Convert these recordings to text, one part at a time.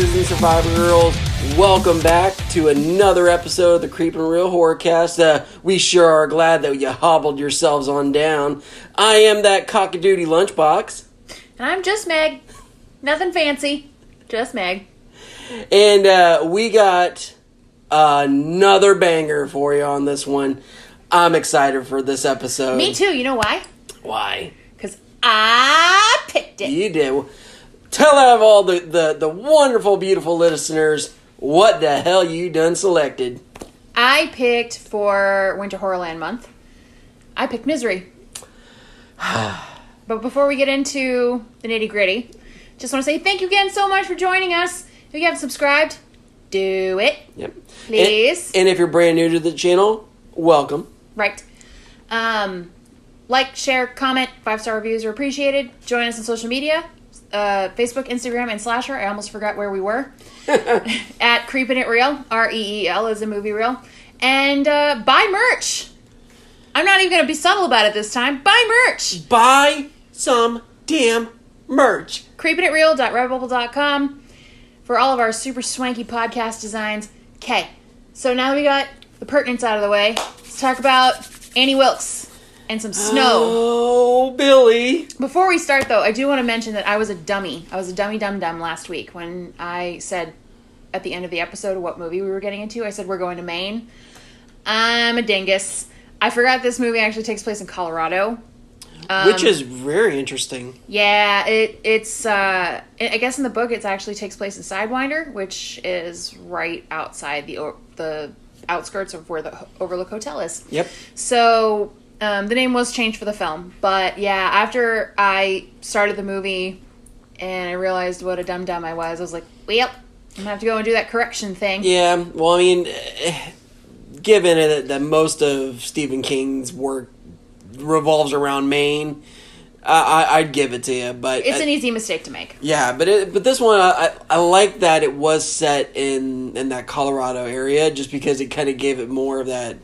and survivor girls. Welcome back to another episode of the Creepin' Real Horrorcast. Uh, we sure are glad that you hobbled yourselves on down. I am that cockadoodie lunchbox. And I'm just Meg. Nothing fancy. Just Meg. And uh, we got another banger for you on this one. I'm excited for this episode. Me too. You know why? Why? Because I picked it. You did. Tell out of all the, the, the wonderful, beautiful listeners what the hell you done selected. I picked for Winter Horrorland month. I picked Misery. but before we get into the nitty gritty, just want to say thank you again so much for joining us. If you haven't subscribed, do it. Yep. Please. And, and if you're brand new to the channel, welcome. Right. Um, like, share, comment, five star reviews are appreciated. Join us on social media uh, Facebook, Instagram, and Slasher. I almost forgot where we were. At Creepin' It Real. R E E L is a movie reel. And uh, buy merch. I'm not even going to be subtle about it this time. Buy merch. Buy some damn merch. creepinitreal.redbubble.com for all of our super swanky podcast designs. Okay, so now that we got the pertinence out of the way, let's talk about Annie Wilkes and some snow. Oh, Billy. Before we start, though, I do want to mention that I was a dummy. I was a dummy dum dum last week when I said at the end of the episode what movie we were getting into. I said we're going to Maine. I'm a dingus. I forgot this movie actually takes place in Colorado. Um, Which is very interesting. Yeah, it it's uh I guess in the book it actually takes place in Sidewinder, which is right outside the the outskirts of where the Overlook Hotel is. Yep. So um, the name was changed for the film, but yeah, after I started the movie and I realized what a dumb dumb I was, I was like, well, I'm gonna have to go and do that correction thing. Yeah, well, I mean, eh, given it that most of Stephen King's work revolves around Maine, I, I'd give it to you. But It's an easy mistake to make. Yeah, but it, but this one I, I I like that it was set in in that Colorado area just because it kind of gave it more of that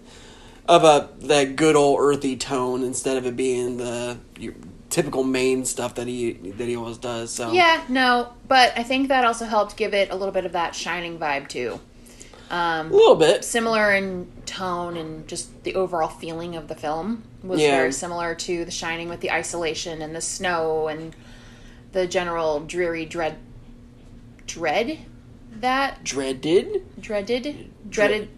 of a that good old earthy tone instead of it being the typical Maine stuff that he that he always does. So Yeah, no, but I think that also helped give it a little bit of that shining vibe too. Um, a little bit. similar in tone and just the overall feeling of the film was Yeah. very similar to The Shining with the isolation and the snow and the general dreary dread dread that Dreaded dreaded dreaded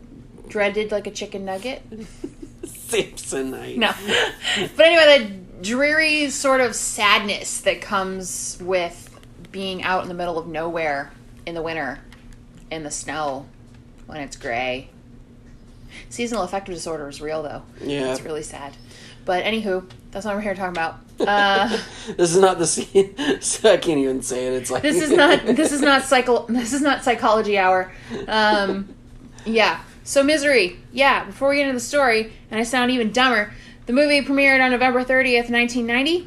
dreaded like a chicken nugget. Samsonite. No. but anyway, the dreary sort of sadness that comes with being out in the middle of nowhere in the winter in the snow when it's gray. Seasonal affective disorder is real though. Yeah. It's really sad. But anywho, that's not what we're here talking about. Uh, This is not the scene. I can't even say it. It's like this is not this is not psycho this is not psychology hour. Um, yeah. So misery. Yeah. Before we get into the story, and I sound even dumber. The movie premiered on November thirtieth, nineteen ninety.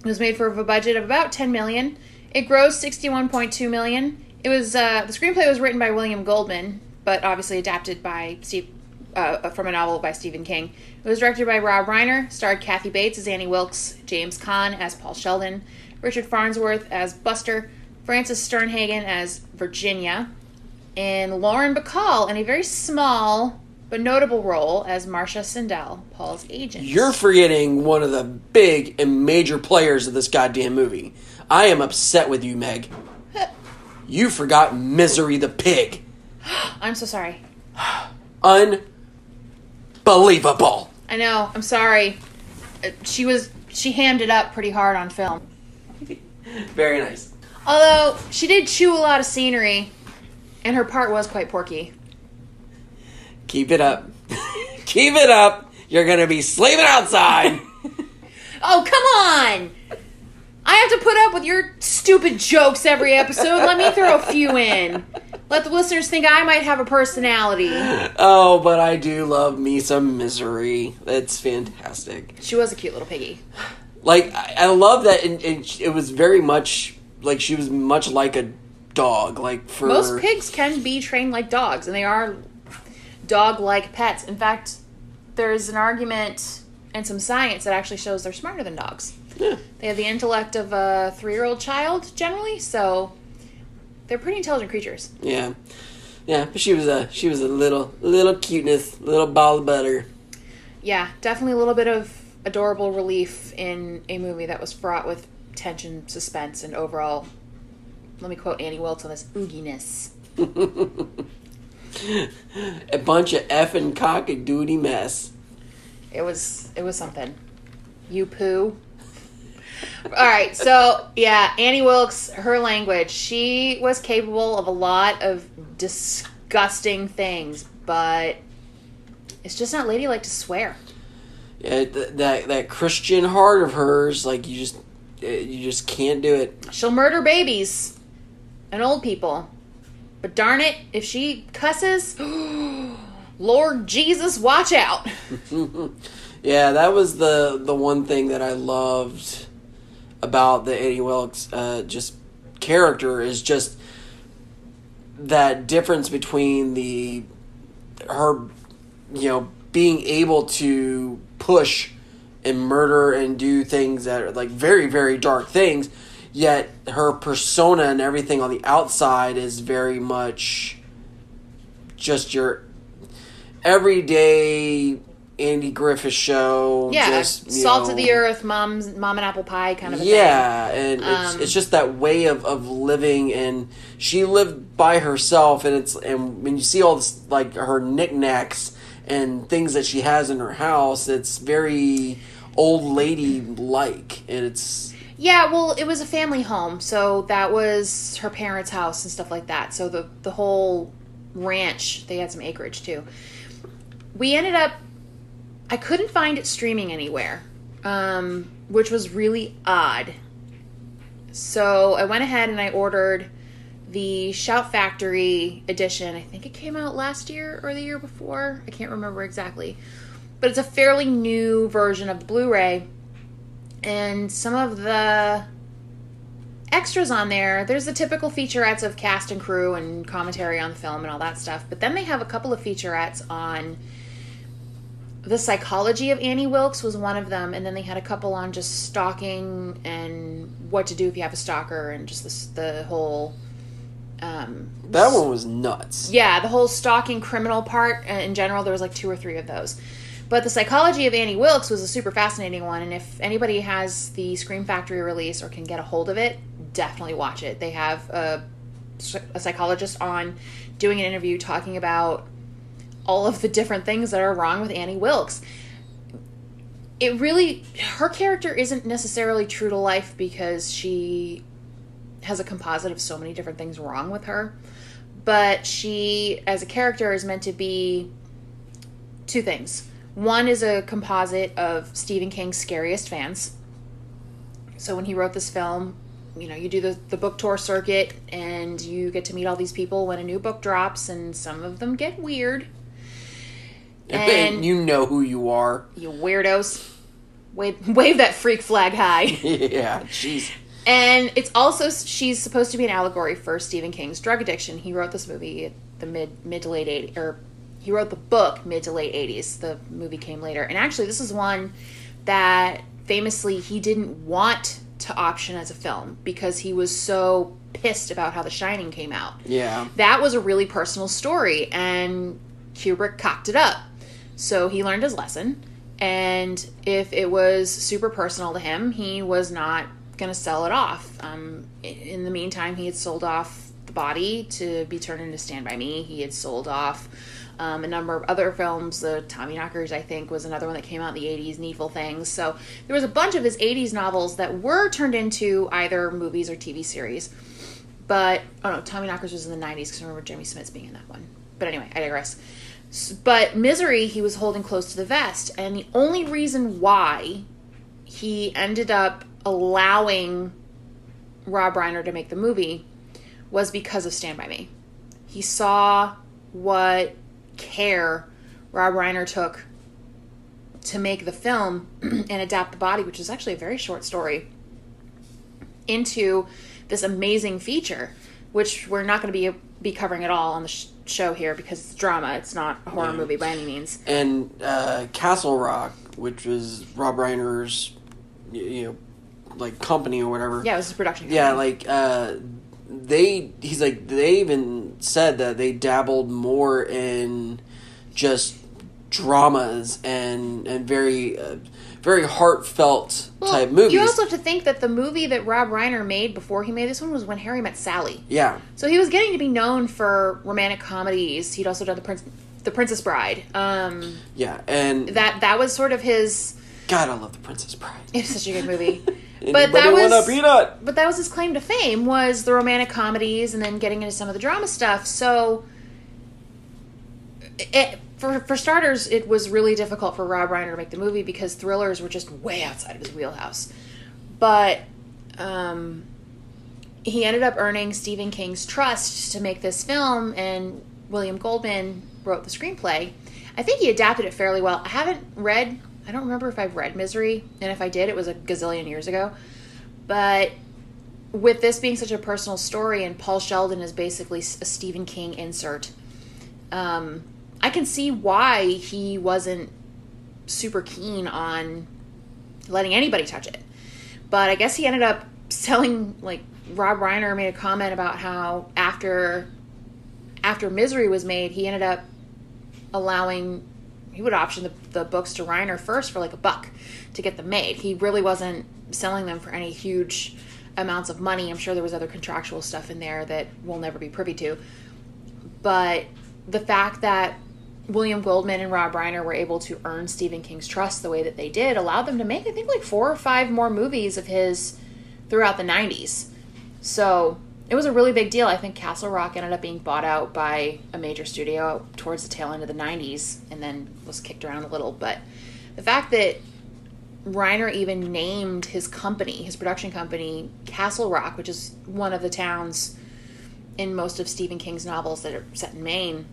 It was made for a budget of about ten million. It grossed sixty-one point two million. It was uh, the screenplay was written by William Goldman, but obviously adapted by Steve uh, from a novel by Stephen King. It was directed by Rob Reiner, starred Kathy Bates as Annie Wilkes, James Caan as Paul Sheldon, Richard Farnsworth as Buster, Frances Sternhagen as Virginia, and Lauren Bacall in a very small but notable role as Marcia Sindell, Paul's agent. You're forgetting one of the big and major players of this goddamn movie. I am upset with you, Meg. You forgot Misery the Pig. I'm so sorry. Unbelievable. I know. I'm sorry. Uh, She was she hammed it up pretty hard on film. Very nice. Although she did chew a lot of scenery, and her part was quite porky. Keep it up. Keep it up. You're gonna be sleeping outside. Oh come on! I have to put up with your stupid jokes every episode. Let me throw a few in. Let the listeners think I might have a personality. oh, but I do love me some Misery. That's fantastic. She was a cute little piggy. Like I, I love that, and, and it was very much like she was much like a dog. Like for Most pigs can be trained like dogs, and they are dog-like pets. In fact, there's an argument and some science that actually shows they're smarter than dogs. Yeah. They have the intellect of a three year old child, generally, so they're pretty intelligent creatures. Yeah. Yeah, but she was a she was a little little cuteness, little ball of butter. Yeah, definitely a little bit of adorable relief in a movie that was fraught with tension, suspense, and overall, let me quote Annie Wilkes on this, ooginess. a bunch of effing cockadoodie mess. It was it was something. You poo. All right, so yeah, Annie Wilkes, her language, she was capable of a lot of disgusting things, but it's just not ladylike to swear. Yeah, th- that that Christian heart of hers, like you just uh, you just can't do it. She'll murder babies and old people. But darn it, if she cusses, Lord Jesus, watch out. Yeah, that was the the one thing that I loved about the Annie Wilkes uh, just character is just that difference between the her you know being able to push and murder and do things that are like very very dark things yet her persona and everything on the outside is very much just your everyday Andy Griffith show. Yeah, just, salt know, of the earth, mom's mom and apple pie kind of a Yeah, and it's, Um, it's just that way of, of living, and she lived by herself, and it's and when you see all this like her knickknacks and things that she has in her house, it's very old lady like, and it's thing. Yeah, well, it was a family home, so that was her parents' house and stuff like that. So the the whole ranch, they had some acreage too. We ended up I couldn't find it streaming anywhere, um, which was really odd. So I went ahead and I ordered the Shout Factory edition. I think it came out last year or the year before. I can't remember exactly. But it's a fairly new version of the Blu ray. And some of the extras on there, there's the typical featurettes of cast and crew and commentary on the film and all that stuff. But then they have a couple of featurettes on the psychology of Annie Wilkes was one of them, and then they had a couple on just stalking and what to do if you have a stalker, and just this, the whole. Um, that one was nuts. yeah, the whole stalking criminal part uh, in general. There was like two or three of those, but the psychology of Annie Wilkes was a super fascinating one. And if anybody has the Scream Factory release or can get a hold of it, definitely watch it. They have a, a psychologist on doing an interview talking about all of the different things that are wrong with Annie Wilkes. It really, her character isn't necessarily true to life because she has a composite of so many different things wrong with her. But she, as a character, is meant to be two things. One is a composite of Stephen King's scariest fans. So when he wrote this film, you know, you do the, the book tour circuit and you get to meet all these people when a new book drops, and some of them get weird. And, And- you know who you are. You weirdos. Wave, wave that freak flag high. yeah, jeez. And it's also she's supposed to be an allegory for Stephen King's drug addiction. He wrote this movie at the mid mid to late 80s or he wrote the book mid to late 80s. The movie came later. And actually this is one that famously he didn't want to option as a film because he was so pissed about how The Shining came out. Yeah. That was a really personal story and Kubrick cocked it up. So he learned his lesson and if it was super personal to him, he was not going to sell it off. Um, in the meantime, he had sold off the body to be turned into Stand By Me. He had sold off um, a number of other films. The Tommyknockers, I think, was another one that came out in the 80s, Needful Things. So there was a bunch of his 80s novels that were turned into either movies or TV series. But, oh no, Tommyknockers was in the 90s because I remember Jimmy Smits being in that one. But anyway, I digress. But Misery, he was holding close to the vest. And the only reason why he ended up allowing Rob Reiner to make the movie was because of Stand By Me. He saw what care Rob Reiner took to make the film and adapt the body, which is actually a very short story, into this amazing feature, which we're not going to be be covering at all on the sh- show here because it's drama. It's not a horror Yeah. movie by any means. and uh, Castle Rock, which was Rob Reiner's, you know, like company or whatever. Yeah, it was his production. Yeah, like uh, they. He's like they even said that they dabbled more in just dramas and and very uh, very heartfelt Well, type movies. You also have to think that the movie that Rob Reiner made before he made this one was When Harry Met Sally. yeah, So he was getting to be known for romantic comedies. He'd also done the Prince, the Princess Bride. Um, yeah, and that that was sort of his. God, I love the Princess Bride. It's such a good movie. But that want was a peanut? but that was his claim to fame was the romantic comedies and then getting into some of the drama stuff. So, it, for for starters, it was really difficult for Rob Reiner to make the movie because thrillers were just way outside of his wheelhouse. But um, he ended up earning Stephen King's trust to make this film, and William Goldman wrote the screenplay. I think he adapted it fairly well. I haven't read. I don't remember if I've read Misery, and if I did, it was a gazillion years ago. But with this being such a personal story, and Paul Sheldon is basically a Stephen King insert, um, I can see why he wasn't super keen on letting anybody touch it. But I guess he ended up selling like Rob Reiner made a comment about how after after Misery was made, he ended up allowing he would option the, the books to Reiner first for like a buck to get them made. He really wasn't selling them for any huge amounts of money. I'm sure there was other contractual stuff in there that we'll never be privy to. But the fact that William Goldman and Rob Reiner were able to earn Stephen King's trust the way that they did allowed them to make, I think, like four or five more movies of his throughout the 90s. So it was a really big deal. I think Castle Rock ended up being bought out by a major studio towards the tail end of the 90s and then was kicked around a little. But the fact that Reiner even named his company, his production company, Castle Rock, which is one of the towns in most of Stephen King's novels that are set in Maine,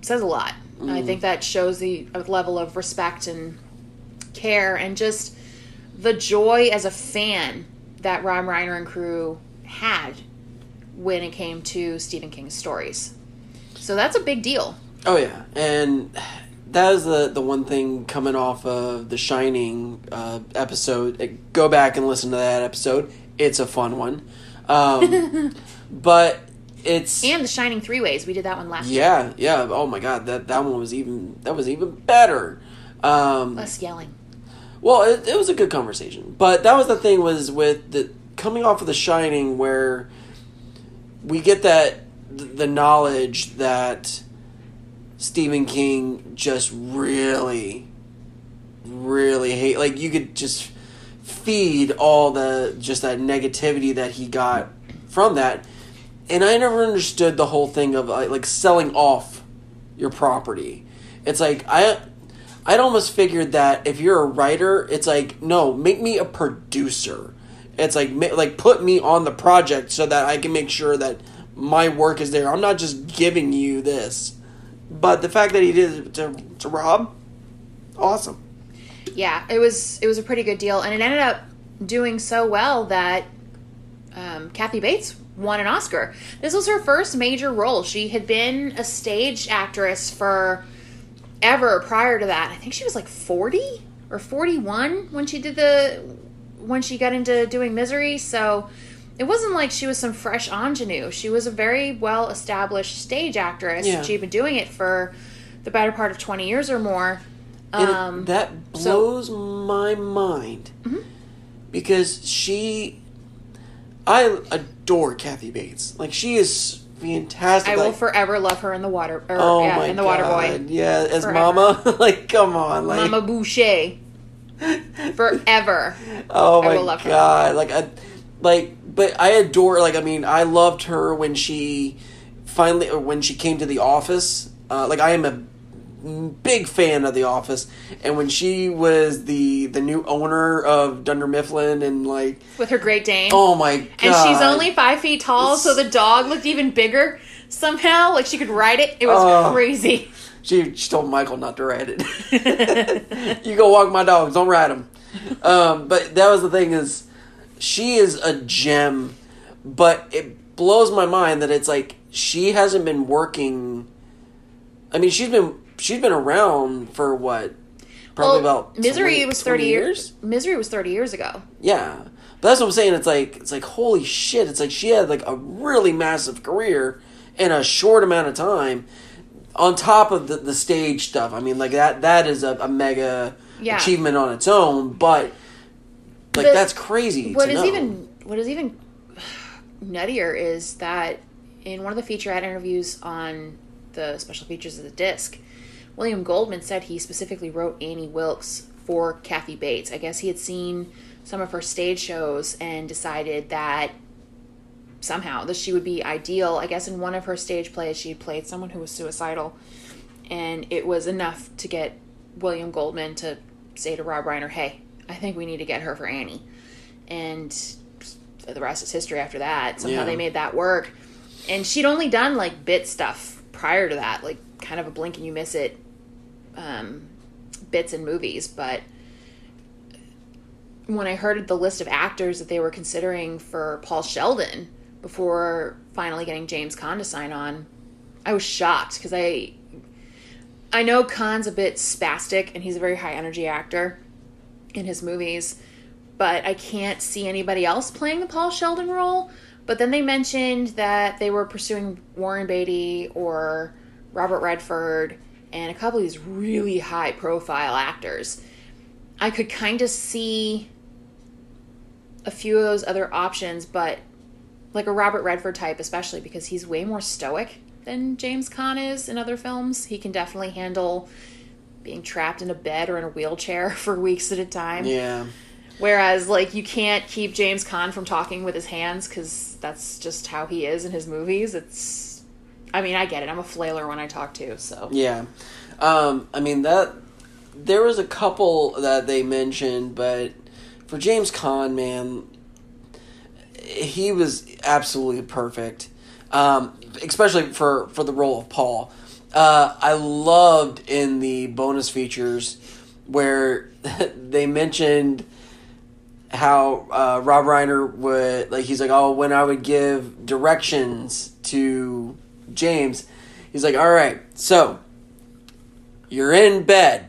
says a lot. I mm. think that shows the uh, level of respect and care and just the joy as a fan that Rob Reiner and crew had when it came to Stephen King's stories. So that's a big deal. Oh yeah, and that is the the one thing coming off of the Shining uh, episode. Uh, Go back and listen to that episode. It's a fun one, um, but it's And the Shining Three Ways, we did that one last year. yeah, yeah. Oh my god, that that one was even that was even better. Um, Less yelling. well, it, it was a good conversation, but that was the thing was with the coming off of The Shining, where we get that the knowledge that Stephen King just really, really hate. Like you could just feed all the just that negativity that he got from that, and I never understood the whole thing of like, like selling off your property. It's like I. I'd almost figured that if you're a writer, it's like no, make me a producer. It's like like put me on the project so that I can make sure that my work is there. I'm not just giving you this. But the fact that he did it to, to Rob, awesome. Yeah, it was it was a pretty good deal, and it ended up doing so well that um, Kathy Bates won an Oscar. This was her first major role. She had been a stage actress for ever prior to that. I think she was like forty or forty one when she did the when she got into doing Misery. So it wasn't like she was some fresh ingenue. She was a very well established stage actress. Yeah. She'd been doing it for the better part of twenty years or more. It- Um, that so- blows my mind Mm-hmm. because she, I adore Kathy Bates. Like she is fantastic. I will forever love her in the water. Or, oh yeah, my in the god, Waterboy, yeah, as Forever. Mama. like come on, like Mama Boucher, forever. Oh I my will love her. god! Like I, like, but I adore. Like I mean, I loved her when she finally, or when she came to the office. Uh, like I am a big fan of the office, and when she was the the new owner of Dunder Mifflin, and like, with her Great Dane. oh my god! and she's only five feet tall, so the dog looked even bigger somehow. Like she could ride it. It was Oh. crazy. She, she told Michael not to ride it. you go walk my dogs, don't ride them. Um, but that was the thing is, she is a gem, but it blows my mind that it's like she hasn't been working. I mean, she's been she's been around for what probably Well, about Misery 20 was 30 20 years. Misery was 30 years ago. Yeah. But that's what I'm saying. It's like it's like holy shit. It's like she had like a really massive career in a short amount of time. On top of the, the stage stuff, I mean, like that that is a, a mega Yeah. achievement on its own. But like that's crazy. What to is know. even what is even nuttier is that in one of the featurette interviews on the special features of the disc, William Goldman said he specifically wrote Annie Wilkes for Kathy Bates. I guess he had seen some of her stage shows and decided that somehow that she would be ideal. I guess in one of her stage plays she played someone who was suicidal and it was enough to get William Goldman to say to Rob Reiner, "Hey, I think we need to get her for Annie." And the rest is history after that. Somehow Yeah. they made that work. And she'd only done like bit stuff prior to that, like kind of a blink and you miss it um, bits in movies. But when I heard the list of actors that they were considering for Paul Sheldon before finally getting James Caan to sign on, I was shocked because I I know Caan's a bit spastic and he's a very high energy actor in his movies, but I can't see anybody else playing the Paul Sheldon role. But then they mentioned that they were pursuing Warren Beatty or Robert Redford and a couple of these really high profile actors. I could kind of see a few of those other options, but like a Robert Redford type, especially because he's way more stoic than James Caan is in other films. He can definitely handle being trapped in a bed or in a wheelchair for weeks at a time. Yeah. Whereas, like, you can't keep James Caan from talking with his hands because that's just how he is in his movies. It's, I mean, I get it. I'm a flailer when I talk too, so. Yeah. Um, I mean that there was a couple that they mentioned, but for James Caan, man, he was absolutely perfect. Um, especially for for the role of Paul. Uh, I loved in the bonus features where they mentioned how uh, Rob Reiner would like he's like oh when I would give directions to James he's like all right so you're in bed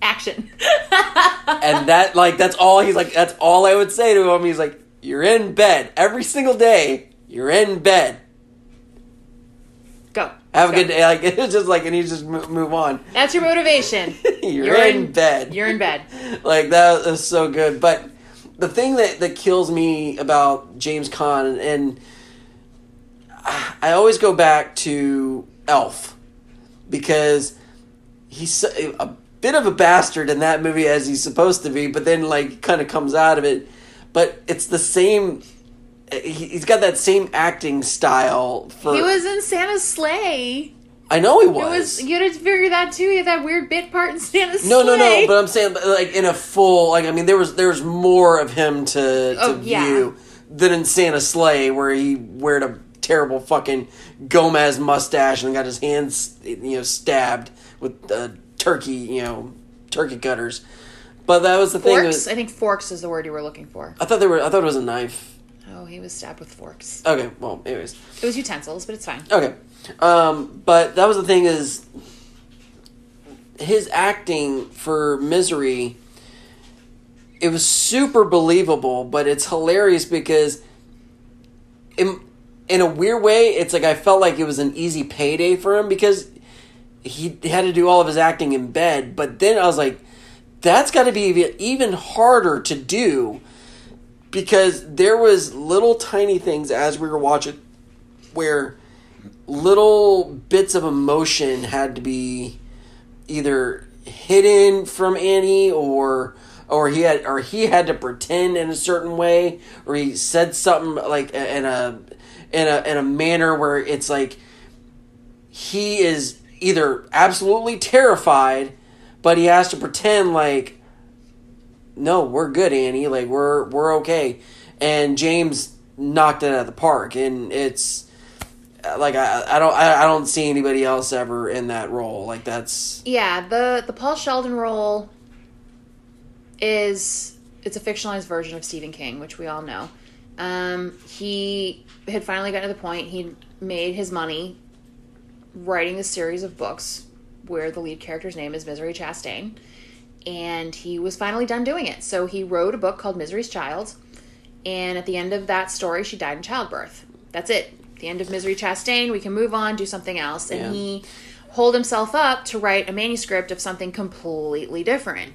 Action. and that like that's all he's like that's all I would say to him he's like you're in bed every single day you're in bed Go. have a Go. good day like it's just like and he just move on That's your motivation. you're, You're in, in- bed You're in bed. like that is so good. But the thing that that kills me about James Caan and I always go back to Elf because he's a bit of a bastard in that movie as he's supposed to be, but then like kind of comes out of it. But it's the same. he- He's got that same acting style. For He was in Santa's sleigh. I know he It was. was you had to figure that too. You had that weird bit part in Santa's No, no, sleigh. no. But I'm saying, like in a full, like I mean, there was there was more of him to to Oh, yeah. view than in Santa Sleigh, where he wore a terrible fucking Gomez mustache and got his hands, you know, stabbed with uh, turkey, you know, turkey cutters. But that was the thing. forks. I think forks is the word you were looking for. I thought they were. I thought it was a knife. Oh, he was stabbed with forks. Okay. Well, anyways. It was utensils, but it's fine. Okay. Um, but that was the thing is his acting for Misery it was super believable, but it's hilarious because in in a weird way, it's like I felt like it was an easy payday for him because he had to do all of his acting in bed, but then I was like that's got to be even- harder to do because there was little tiny things as we were watching where little bits of emotion had to be either hidden from Annie or or he had or he had to pretend in a certain way or he said something like in a in a in a manner where it's like he is either absolutely terrified but he has to pretend like no we're good Annie like we're we're okay and James knocked it out of the park and it's like I, I don't I, I don't see anybody else ever in that role. Like that's Yeah, the the Paul Sheldon role is it's a fictionalized version of Stephen King, which we all know. Um, he had finally gotten to the point he made his money writing a series of books where the lead character's name is Misery Chastain. And he was finally done doing it. So he wrote a book called Misery's Child. And at the end of that story, she died in childbirth. That's it. The end of Misery Chastain. We can move on, do something else. And Yeah. he holed himself up to write a manuscript of something completely different,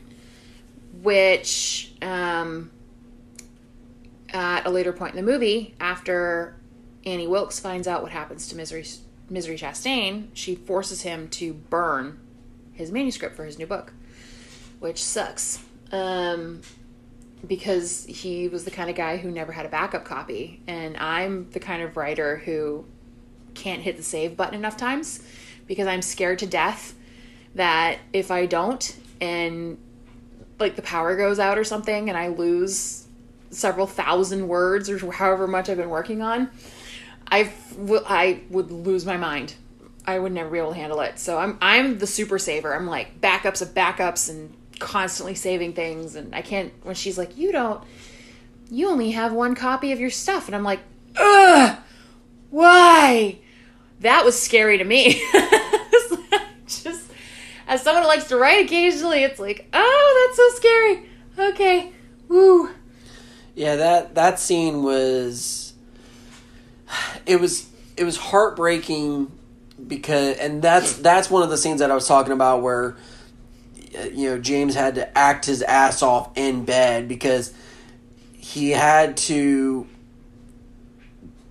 which um, at a later point in the movie, after Annie Wilkes finds out what happens to Misery Misery Chastain, she forces him to burn his manuscript for his new book, which sucks. Um, because he was the kind of guy who never had a backup copy, and I'm the kind of writer who can't hit the save button enough times because I'm scared to death that if I don't and like the power goes out or something and I lose several thousand words or however much I've been working on, I w- I would lose my mind. I would never be able to handle it. So I'm I'm the super saver. I'm like backups of backups and constantly saving things and I can't when she's like you don't you only have one copy of your stuff and I'm like ugh why that was scary to me just as someone who likes to write occasionally it's like oh that's so scary okay woo Yeah, that that scene was it was it was heartbreaking because and that's that's one of the scenes that I was talking about where uh, you know James had to act his ass off in bed because he had to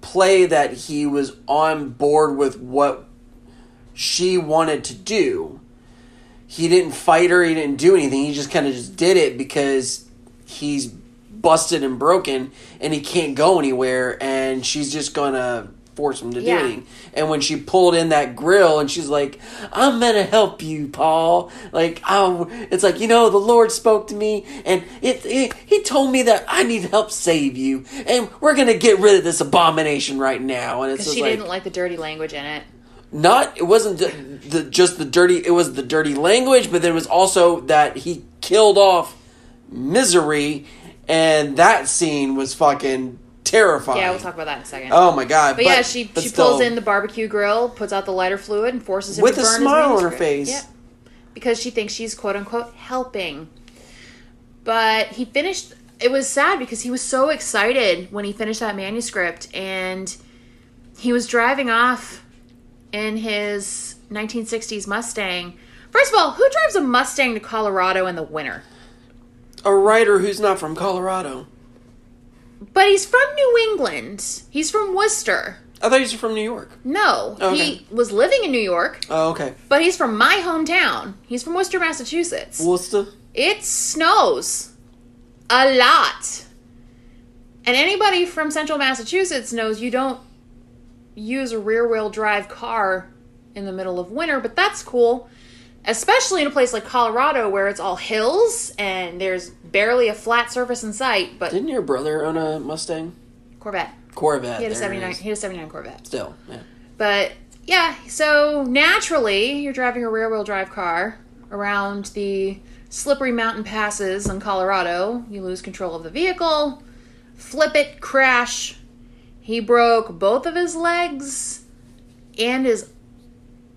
play that he was on board with what she wanted to do. He didn't fight her, he didn't do anything. He just kind of just did it because he's busted and broken and he can't go anywhere and she's just gonna force him to do Yeah. anything. And when she pulled in that grill and she's like, I'm gonna help you, Paul. Like, oh, it's like, you know, the Lord spoke to me and it, it he told me that I need help save you and we're gonna get rid of this abomination right now. And it's she like, didn't like the dirty language in it not it wasn't the, the just the dirty it was the dirty language but there was also that he killed off misery and that scene was fucking terrifying yeah we'll talk about that in a second oh my god But, yeah, she but she still, pulls in the barbecue grill, puts out the lighter fluid, and forces him With to a smile on her face. Yeah, because she thinks she's quote unquote helping. But he finished. It was sad because he was so excited when he finished that manuscript, and he was driving off in his 1960s Mustang. First of all, who drives a Mustang to Colorado in the winter? A writer who's not from colorado But he's from New England. He's from Worcester. i thought you were from new york No, oh, Okay. he was living in New York. oh okay But he's from my hometown. He's from Worcester, Massachusetts. Worcester? It snows a lot. And anybody from central Massachusetts knows you don't use a rear wheel drive car in the middle of winter, but that's cool. Especially in a place like Colorado where it's all hills and there's barely a flat surface in sight, but didn't your brother own a mustang Corvette. corvette He had a 79 he had a 79 Corvette. still yeah But yeah, so naturally, you're driving a rear wheel drive car around the slippery mountain passes in Colorado. You lose control of the vehicle, flip it, crash. He broke both of his legs and his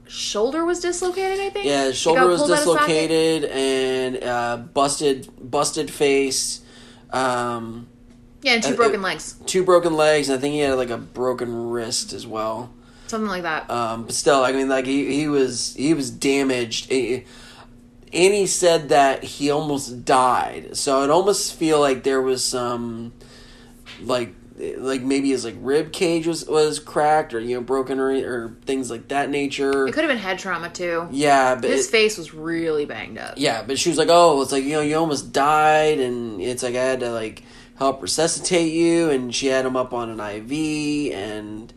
shoulder was dislocated, I think. Yeah, his shoulder was pulled out of socket. dislocated and uh, busted, busted face, um, Yeah, and two Uh, broken legs. two broken legs, and I think he had like a broken wrist as well. Something like that. Um, but still, I mean, like he, he was he was damaged. He- Annie said that he almost died, so it almost feel like there was some, like like maybe his like rib cage was was cracked or you know broken or or things like that nature. it could have been head trauma too. Yeah, but His it- face was really banged up. Yeah, but she was like, "Oh, it's like you know, you almost died, and it's like I had to like help resuscitate you, and she had him up on an IV and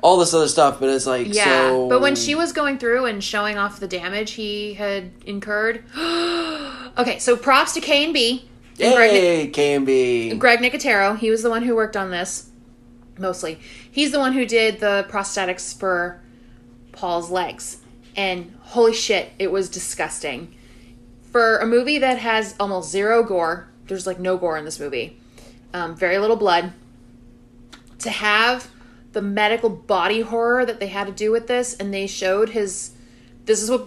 all this other stuff." But it's like, Yeah, so but when she was going through and showing off the damage he had incurred, okay, so props to KNB. And Greg, hey, KNB, Greg Nicotero, he was the one who worked on this mostly. He's the one who did the prosthetics for Paul's legs, and holy shit, it was disgusting. For a movie that has almost zero gore, there's like no gore in this movie, um, very little blood. To have the medical body horror that they had to do with this, and they showed his. This is what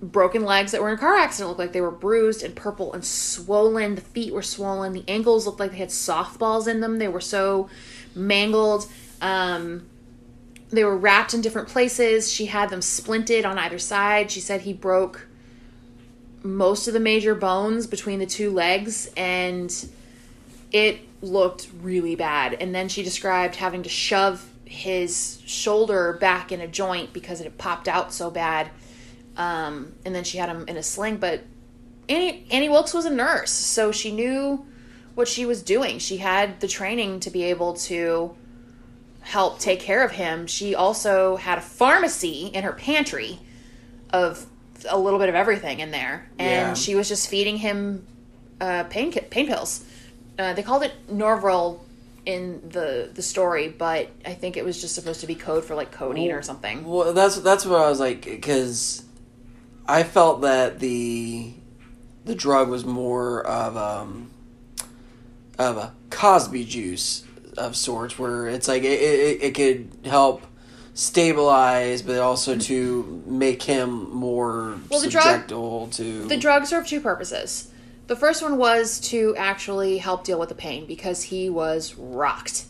broken legs that were in a car accident looked like they were bruised and purple and swollen. The feet were swollen. The ankles looked like they had softballs in them. They were so mangled. Um, they were wrapped in different places. She had them splinted on either side. She said he broke most of the major bones between the two legs and it looked really bad. And then she described having to shove his shoulder back in a joint because it had popped out so bad. Um, and then she had him in a sling. But Annie, Annie Wilkes was a nurse, so she knew what she was doing. She had the training to be able to help take care of him. She also had a pharmacy in her pantry of a little bit of everything in there, and Yeah. she was just feeding him uh, pain pain pills. Uh, they called it Novril in the the story, but I think it was just supposed to be code for like codeine or something. Well, that's that's what I was like because I felt that the the drug was more of um of a Cosby juice of sorts, where it's like it it, it could help stabilize, but also to make him more Well, the drug- subjectable to The drug served two purposes. The first one was to actually help deal with the pain because he was rocked.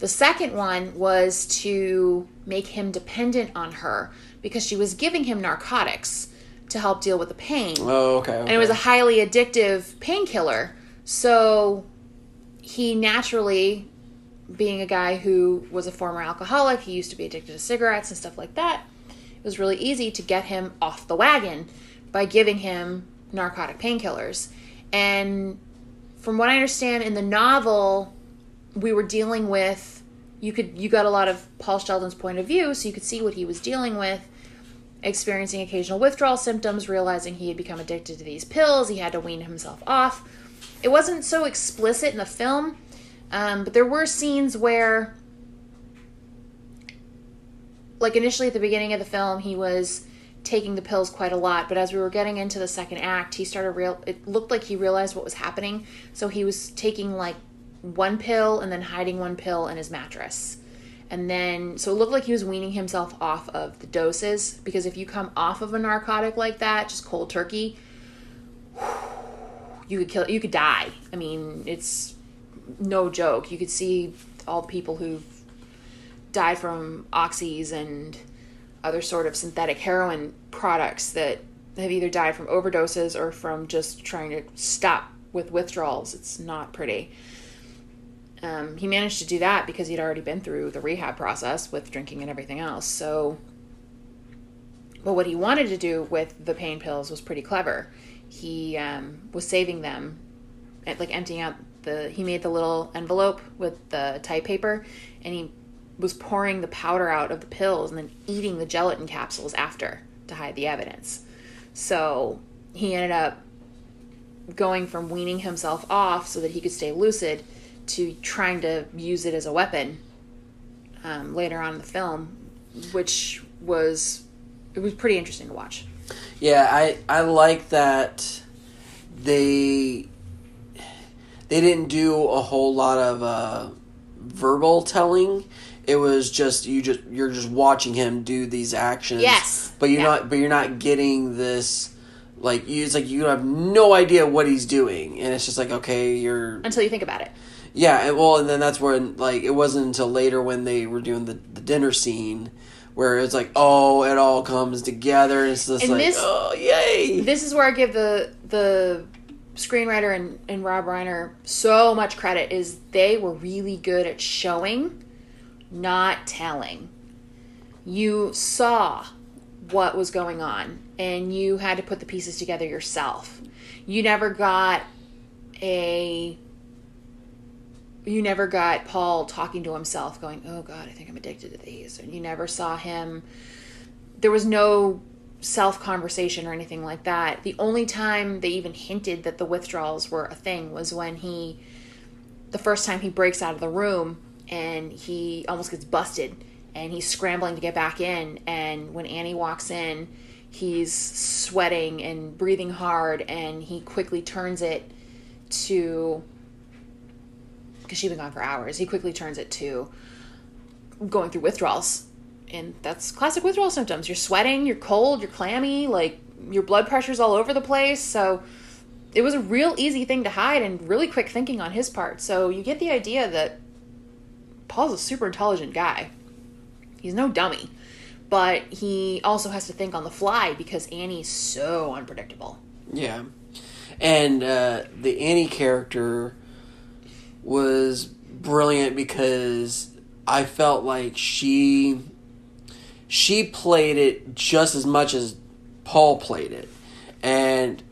The second one was to make him dependent on her because she was giving him narcotics to help deal with the pain. Oh, okay, And it was a highly addictive painkiller. So he naturally, being a guy who was a former alcoholic, he used to be addicted to cigarettes and stuff like that. It was really easy to get him off the wagon by giving him narcotic painkillers. And from what I understand in the novel, we were dealing with you could you got a lot of Paul Sheldon's point of view, so you could see what he was dealing with experiencing occasional withdrawal symptoms, realizing he had become addicted to these pills. He had to wean himself off. It wasn't so explicit in the film, um, but there were scenes where, like initially at the beginning of the film, he was taking the pills quite a lot. But as we were getting into the second act, he started real. It looked like he realized what was happening, so he was taking like one pill and then hiding one pill in his mattress and then so it looked like he was weaning himself off of the doses because if you come off of a narcotic like that just cold turkey you could kill you could die. I mean it's no joke. You could see all the people who've died from oxys and other sort of synthetic heroin products that have either died from overdoses or from just trying to stop with withdrawals. It's not pretty um, he managed to do that because he'd already been through the rehab process with drinking and everything else. So, but what he wanted to do with the pain pills was pretty clever. He um, was saving them, at, like emptying out the. He made the little envelope with the type paper, and he was pouring the powder out of the pills and then eating the gelatin capsules after to hide the evidence. So he ended up going from weaning himself off so that he could stay lucid to trying to use it as a weapon um, later on in the film, which was it was pretty interesting to watch. Yeah, I I like that they they didn't do a whole lot of uh, verbal telling. It was just you just you're just watching him do these actions. Yes. but you're Yeah. not but you're not getting this like you, it's like you have no idea what he's doing, and it's just like okay, you're Until you think about it. Yeah, and, well, and then that's when like it wasn't until later when they were doing the, the dinner scene where it's like oh it all comes together and it's just And like this- oh yay This is where I give the the screenwriter and, and Rob Reiner so much credit is they were really good at showing, not telling. You saw what was going on and you had to put the pieces together yourself. You never got a you never got Paul talking to himself going, "Oh god, I think I'm addicted to these." And you never saw him there was no self conversation or anything like that. The only time they even hinted that the withdrawals were a thing was when he, the first time he breaks out of the room and he almost gets busted and he's scrambling to get back in. And when Annie walks in, he's sweating and breathing hard and he quickly turns it to, because she'd been gone for hours, he quickly turns it to going through withdrawals and that's classic withdrawal symptoms. You're sweating, you're cold, you're clammy, like your blood pressure's all over the place. So it was a real easy thing to hide and really quick thinking on his part. So you get the idea that Paul's a super intelligent guy. He's no dummy. But he also has to think on the fly because Annie's so unpredictable. Yeah. And uh, the Annie character was brilliant because I felt like she she played it just as much as Paul played it. And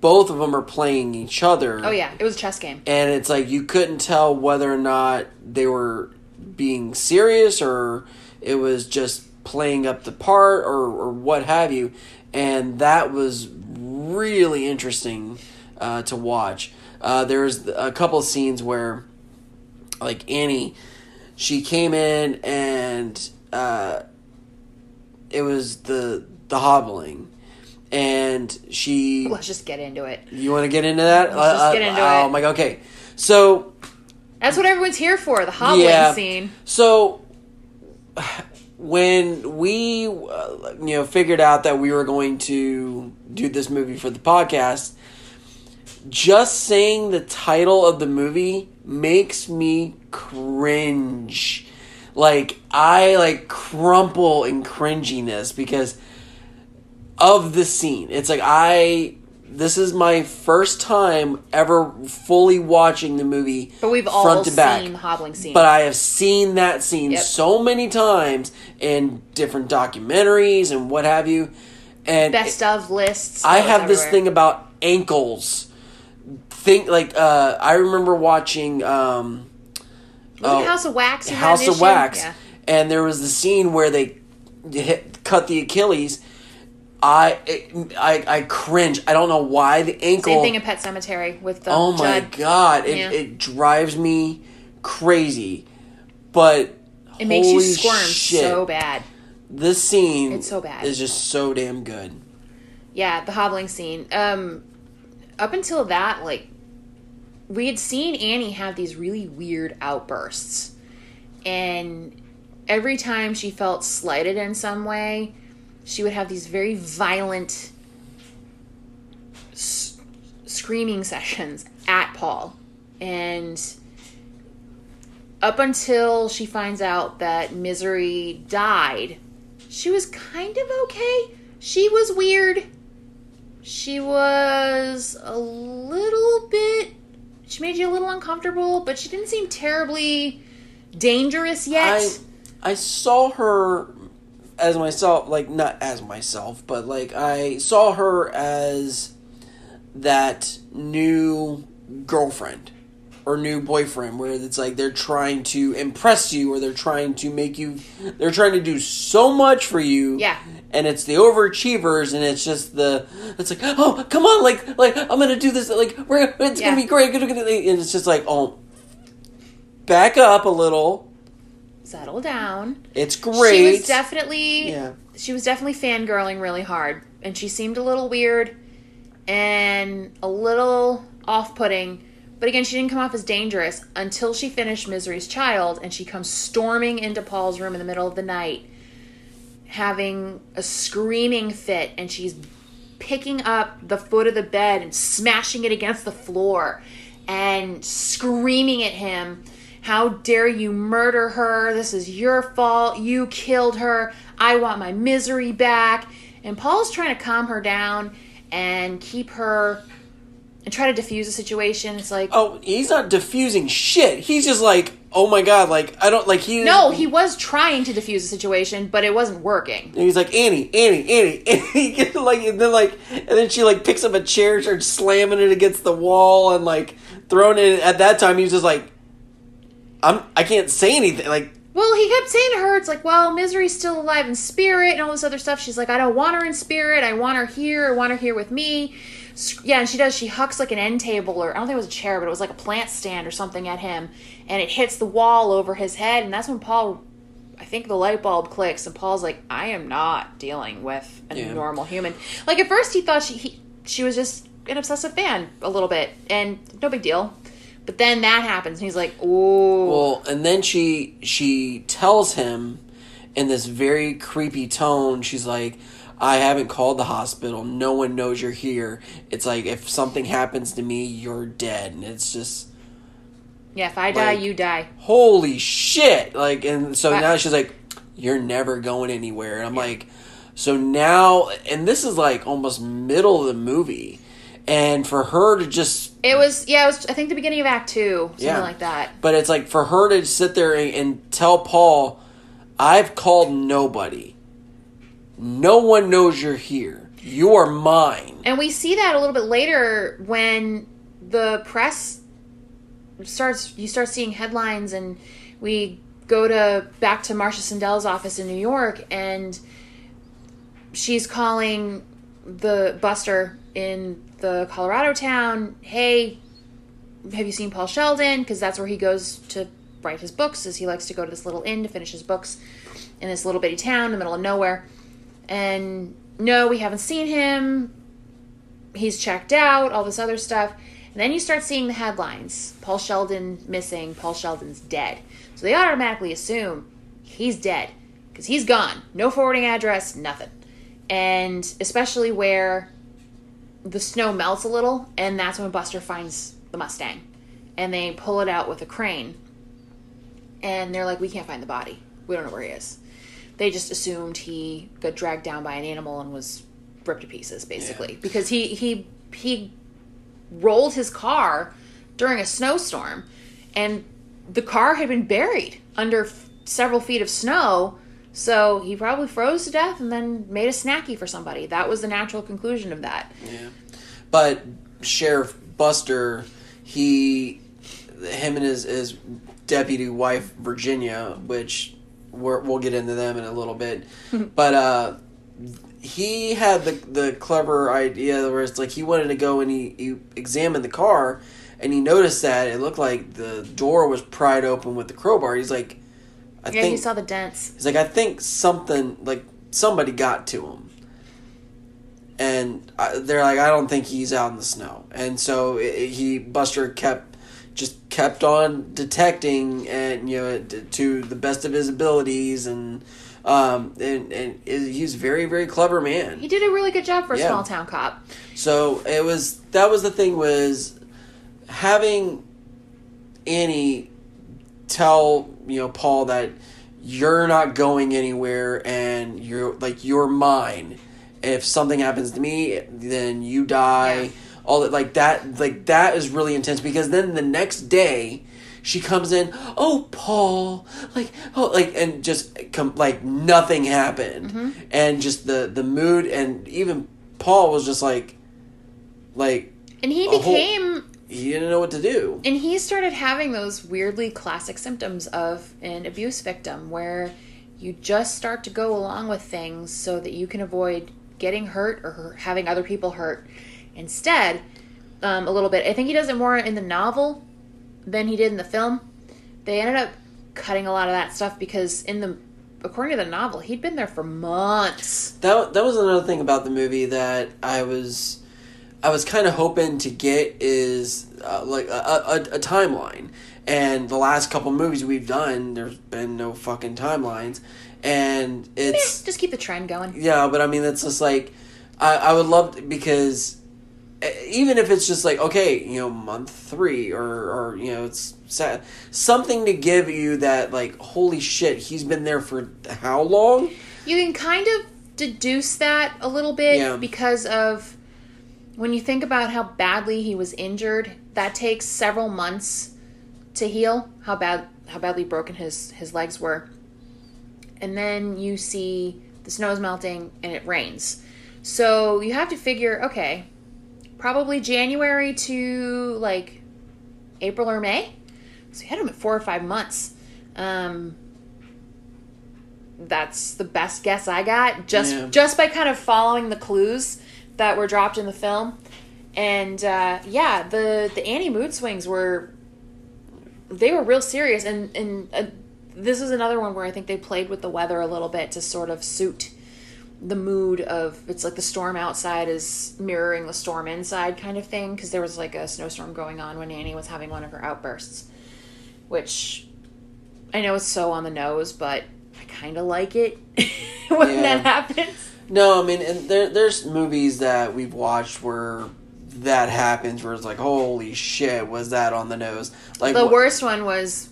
both of them are playing each other. Oh yeah, it was a chess game. And it's like you couldn't tell whether or not they were being serious or it was just playing up the part or, or what have you. And that was really interesting uh, to watch. Uh, there was a couple of scenes where, like Annie, she came in and uh, it was the the hobbling, and she. Let's just get into it. You want to get into that? Let's just get into it. oh it. my god. Okay, so That's what everyone's here for. The hobbling Yeah. scene. So when we uh, you know figured out that we were going to do this movie for the podcast, just saying the title of the movie makes me cringe. Like I like crumple in cringiness because of the scene. It's like I this is my first time ever fully watching the movie But we've all front to back. seen the hobbling scene. But I have seen that scene Yep. so many times in different documentaries and what have you. And Best of lists. I have this thing about ankles. Think like uh, I remember watching um, it House of Wax? House of? Wax, Yeah. and there was the scene where they hit, cut the Achilles. I, it, I I cringe. I don't know why the ankle. Same thing in Pet Sematary with the Oh my Jud. god, it, Yeah. it drives me crazy. But It makes you squirm shit, so bad. This scene It's so bad. is just so damn good. Yeah, the hobbling scene. Um, up until that, like, we had seen Annie have these really weird outbursts, and every time she felt slighted in some way, she would have these very violent s- screaming sessions at Paul, and up until she finds out that Misery died, she was kind of okay. She was weird. She was a little bit. She made you a little uncomfortable, but she didn't seem terribly dangerous yet. I I saw her as myself, like not as myself, but like I saw her as that new girlfriend or new boyfriend where it's like they're trying to impress you or they're trying to make you they're trying to do so much for you Yeah. and it's the overachievers and it's just the it's like oh come on like like i'm gonna do this like we're it's Yeah. gonna be great and it's just like oh back up a little Settle down. it's great. She was definitely. yeah. She was definitely fangirling really hard, and she seemed a little weird and a little off-putting. But again, she didn't come off as dangerous until she finished Misery's Child, and she comes storming into Paul's room in the middle of the night, having a screaming fit, and she's picking up the foot of the bed and smashing it against the floor and screaming at him. How dare you murder her? This is your fault. You killed her. I want my misery back. And Paul's trying to calm her down and keep her and try to diffuse the situation. It's like, Oh, he's not diffusing shit. He's just like, oh my god, like I don't like he. no, he was trying to diffuse the situation, but it wasn't working. And he's like Annie, Annie, Annie, Annie. like and then like and then she like picks up a chair, starts slamming it against the wall, and like throwing it. At that time, he was just like, I'm. I can't say anything. Like Well, he kept saying to her, it's like, well, Misery's still alive in spirit and all this other stuff. She's like, I don't want her in spirit. I want her here. I want her here with me. Yeah, and she does. She hucks like an end table, or I don't think it was a chair, but it was like a plant stand or something at him, and it hits the wall over his head. And that's when Paul, I think the light bulb clicks, and Paul's like, I am not dealing with a Yeah. normal human. Like at first, he thought she he, she was just an obsessive fan a little bit, and no big deal. But then that happens, and he's like, "Oh, Well, and then she she tells him in this very creepy tone. She's like, I haven't called the hospital. No one knows you're here. It's like if something happens to me, you're dead. And it's just Yeah, if I die, Like- you die. holy shit. Like and so Right. now she's like, You're never going anywhere. And I'm like so now and this is like almost middle of the movie. And for her to just It was yeah, it was I think the beginning of Act Two, something Yeah. like that. But it's like for her to sit there and, and tell Paul, I've called nobody. No one knows you're here. You are mine. And we see that a little bit later when the press starts you start seeing headlines and we go to back to Marcia Sindell's office in New York and she's calling the buster in the Colorado town, "Hey, have you seen Paul Sheldon?" because that's where he goes to write his books as he likes to go to this little inn to finish his books in this little bitty town in the middle of nowhere. And no, we haven't seen him he's checked out, all this other stuff. And then you start seeing the headlines Paul Sheldon missing, Paul Sheldon's dead. So they automatically assume he's dead because he's gone. No forwarding address, nothing. And especially where the snow melts a little, and that's when Buster finds the Mustang. And they pull it out with a crane. And they're like, we can't find the body. We don't know where he is. They just assumed he got dragged down by an animal and was ripped to pieces, basically, because he he he rolled his car during a snowstorm, and the car had been buried under f- several feet of snow. So he probably froze to death and then made a snacky for somebody. That was the natural conclusion of that. Yeah. But Sheriff Buster, he, him and his, his deputy wife, Virginia, which we're, we'll get into them in a little bit. but, uh, he had the the clever idea where it's like he wanted to go and he, he examined the car and he noticed that it looked like the door was pried open with the crowbar. He's like, I Yeah, think he saw the dents. He's like, I think something like somebody got to him, and I, they're like, I don't think he's out in the snow, and so it, he Buster kept just kept on detecting and you know to the best of his abilities and. Um, and, and he's a very, very clever man. He did a really good job for a Yeah. small town cop. So it was that was the thing was having Annie tell you know Paul that you're not going anywhere and you're like you're mine. If something happens to me, then you die. Yeah. All that like that like that is really intense because then the next day she comes in, oh Paul, like oh like and just come like nothing happened, Mm-hmm. and just the the mood and even Paul was just like like And he A whole- became he didn't know what to do. and he started having those weirdly classic symptoms of an abuse victim where you just start to go along with things so that you can avoid getting hurt or having other people hurt instead um, a little bit i think he does it more in the novel than he did in the film. They ended up cutting a lot of that stuff because in the according to the novel he'd been there for months. That that was another thing about the movie that I was I was kind of hoping to get is uh, like a, a, a timeline. And the last couple movies we've done, there's been no fucking timelines, and it's just keep the trend going. Yeah, but I mean, it's just like I, I would love to, because Uh, even if it's just like okay, you know, month three or or you know, it's sa- something to give you that like holy shit, he's been there for how long? You can kind of deduce that a little bit Yeah. because of when you think about how badly he was injured, that takes several months to heal how bad how badly broken his his legs were. And then you see the snow's melting and it rains. So you have to figure, okay, probably January to like April or May. So you had him at four or five months. Um, that's the best guess I got just Yeah. just by kind of following the clues that were dropped in the film. And uh, yeah, the the Annie mood swings were they were real serious and and uh, this is another one where I think they played with the weather a little bit to sort of suit the mood of it's like the storm outside is mirroring the storm inside kind of thing because there was like a snowstorm going on when Annie was having one of her outbursts which I know it's so on the nose but I kind of like it when Yeah. that happens. No, I mean, and there, there's movies that we've watched where that happens, where it's like, holy shit, was that on the nose? Like The wh- worst one was,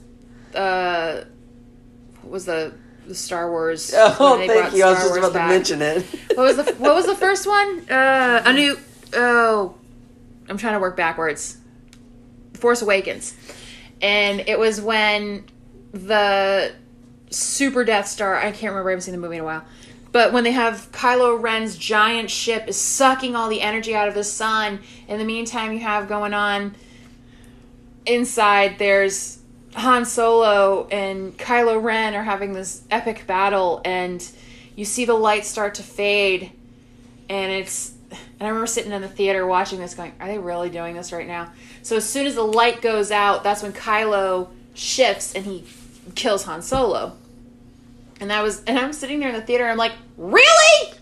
uh, what was the the Star Wars? Oh, thank you. I was just Wars about to mention it. What was the What was the first one? Uh, a new. Oh, I'm trying to work backwards. Force Awakens, and it was when the Super Death Star. I can't remember. I haven't seen the movie in a while. But when they have Kylo Ren's giant ship is sucking all the energy out of the sun, in the meantime, you have going on inside. There's Han Solo and Kylo Ren are having this epic battle, and you see the lights start to fade, and it's. And I remember sitting in the theater watching this, going, "Are they really doing this right now?" So as soon as the light goes out, that's when Kylo shifts and he kills Han Solo. And I was, and I'm sitting there in the theater. I'm like, "Really?"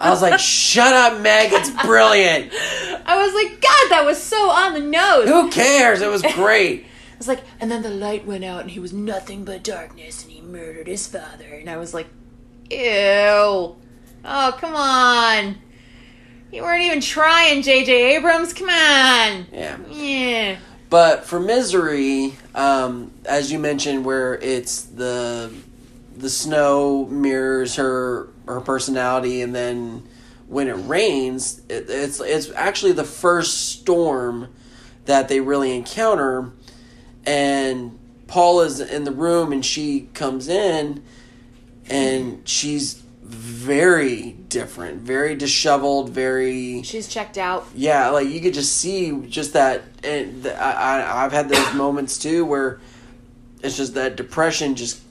I was like, shut up, Meg. It's brilliant. I was like, "God, that was so on the nose." Who cares? It was great. It's like, and then the light went out, and he was nothing but darkness, and he murdered his father. And I was like, ew. Oh, come on. You weren't even trying, J.J. Abrams. Come on. Yeah. Yeah. But for Misery, um, as you mentioned, where it's the the snow mirrors her her personality, and then when it rains, it, it's it's actually the first storm that they really encounter, and Paul is in the room, and she comes in, and she's very different, very disheveled, very She's checked out. yeah, like you could just see just that. Eh, and I, I I've had those moments too where it's just that depression just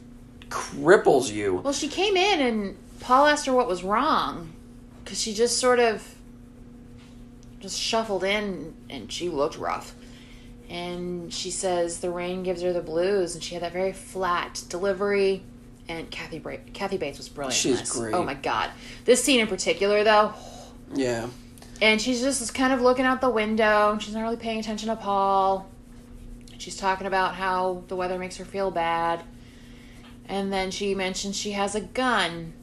cripples you. Well, she came in, and Paul asked her what was wrong. Because she just sort of just shuffled in, and she looked rough. And she says the rain gives her the blues, and she had that very flat delivery. And Kathy Bra- Kathy Bates was brilliant. She's great. Oh my god, this scene in particular, though. Yeah, And she's just kind of looking out the window. She's not really paying attention to Paul. She's talking about how the weather makes her feel bad. And then she mentions she has a gun.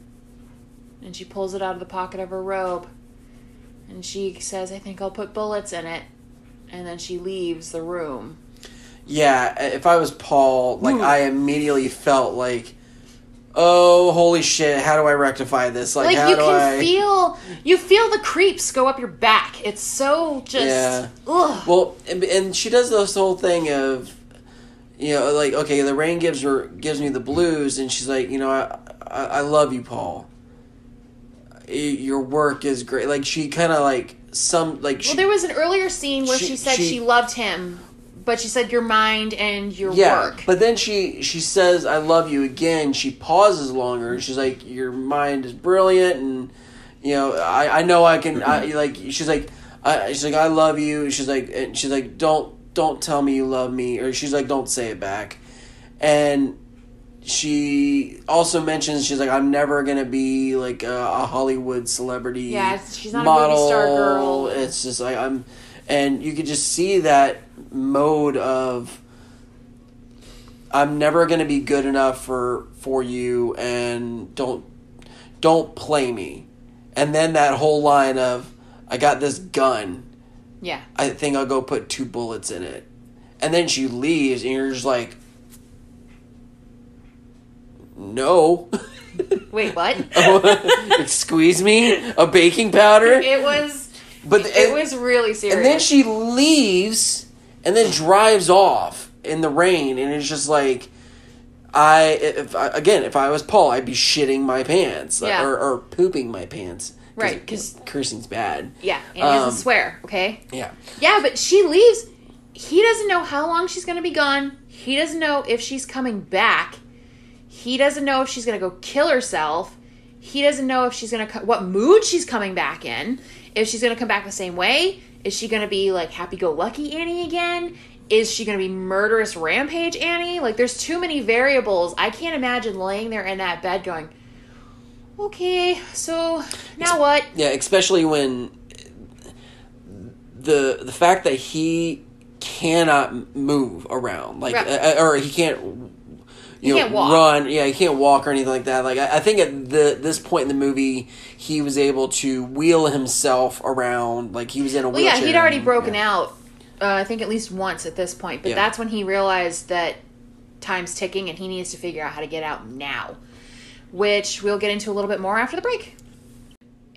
And she pulls it out of the pocket of her robe. And she says, I think I'll put bullets in it. And then she leaves the room. yeah. If I was Paul, like Ooh. I immediately felt like, oh holy shit, how do I rectify this? Like, Like, how you do can I? feel you feel the creeps go up your back. It's so just Yeah. ugh. Well, and, and she does this whole thing of, you know, like okay, the rain gives her gives me the blues, and she's like, you know, I I, I love you, Paul. Your work is great. Like she kind of like some like she, Well, there was an earlier scene where she, She- said she- she, loved him, but she said your mind and your yeah, work. but then she she says I love you again. She pauses longer, and she's like, your mind is brilliant, and you know, I I know I can. I like she's like. I, she's like, I love you. She's like, and she's like, don't, don't tell me you love me, or she's like, don't say it back. And she also mentions she's like, I'm never gonna be like a, a Hollywood celebrity. Yeah, she's not a movie star girl. It's just like I'm, and you could just see that mode of. I'm never gonna be good enough for for you, and don't don't play me. And then that whole line of, I got this gun. yeah. I think I'll go put two bullets in it. And then she leaves, and you're just like, no. Wait, what? Squeeze me? A baking powder? it was But it was really serious. And then she leaves and then drives off in the rain, and it's just like, I if I, again if I was Paul, I'd be shitting my pants Yeah. or, or pooping my pants. Right, because 'cause- cursing's bad. yeah, and he doesn't Um, swear. Okay. Yeah, Yeah, but she leaves. He doesn't know how long she's going to be gone. He doesn't know if she's coming back. He doesn't know if she's going to go kill herself. He doesn't know if she's going to what mood she's coming back in. If she's going to come back the same way. Is she going to be like happy-go-lucky Annie again? Is she going to be murderous rampage Annie? Like there's too many variables. I can't imagine laying there in that bed going, "Okay, so now what?" yeah. Especially when the the fact that he cannot move around, like, Right. uh, or he can't, you know run. Yeah, he can't walk or anything like that. Like I, I think at the this point in the movie, he was able to wheel himself around. Like he was in a Well, yeah, he'd already and- broken yeah. out. Uh, I think at least once at this point, but Yeah. that's when he realized that time's ticking and he needs to figure out how to get out now, which we'll get into a little bit more after the break.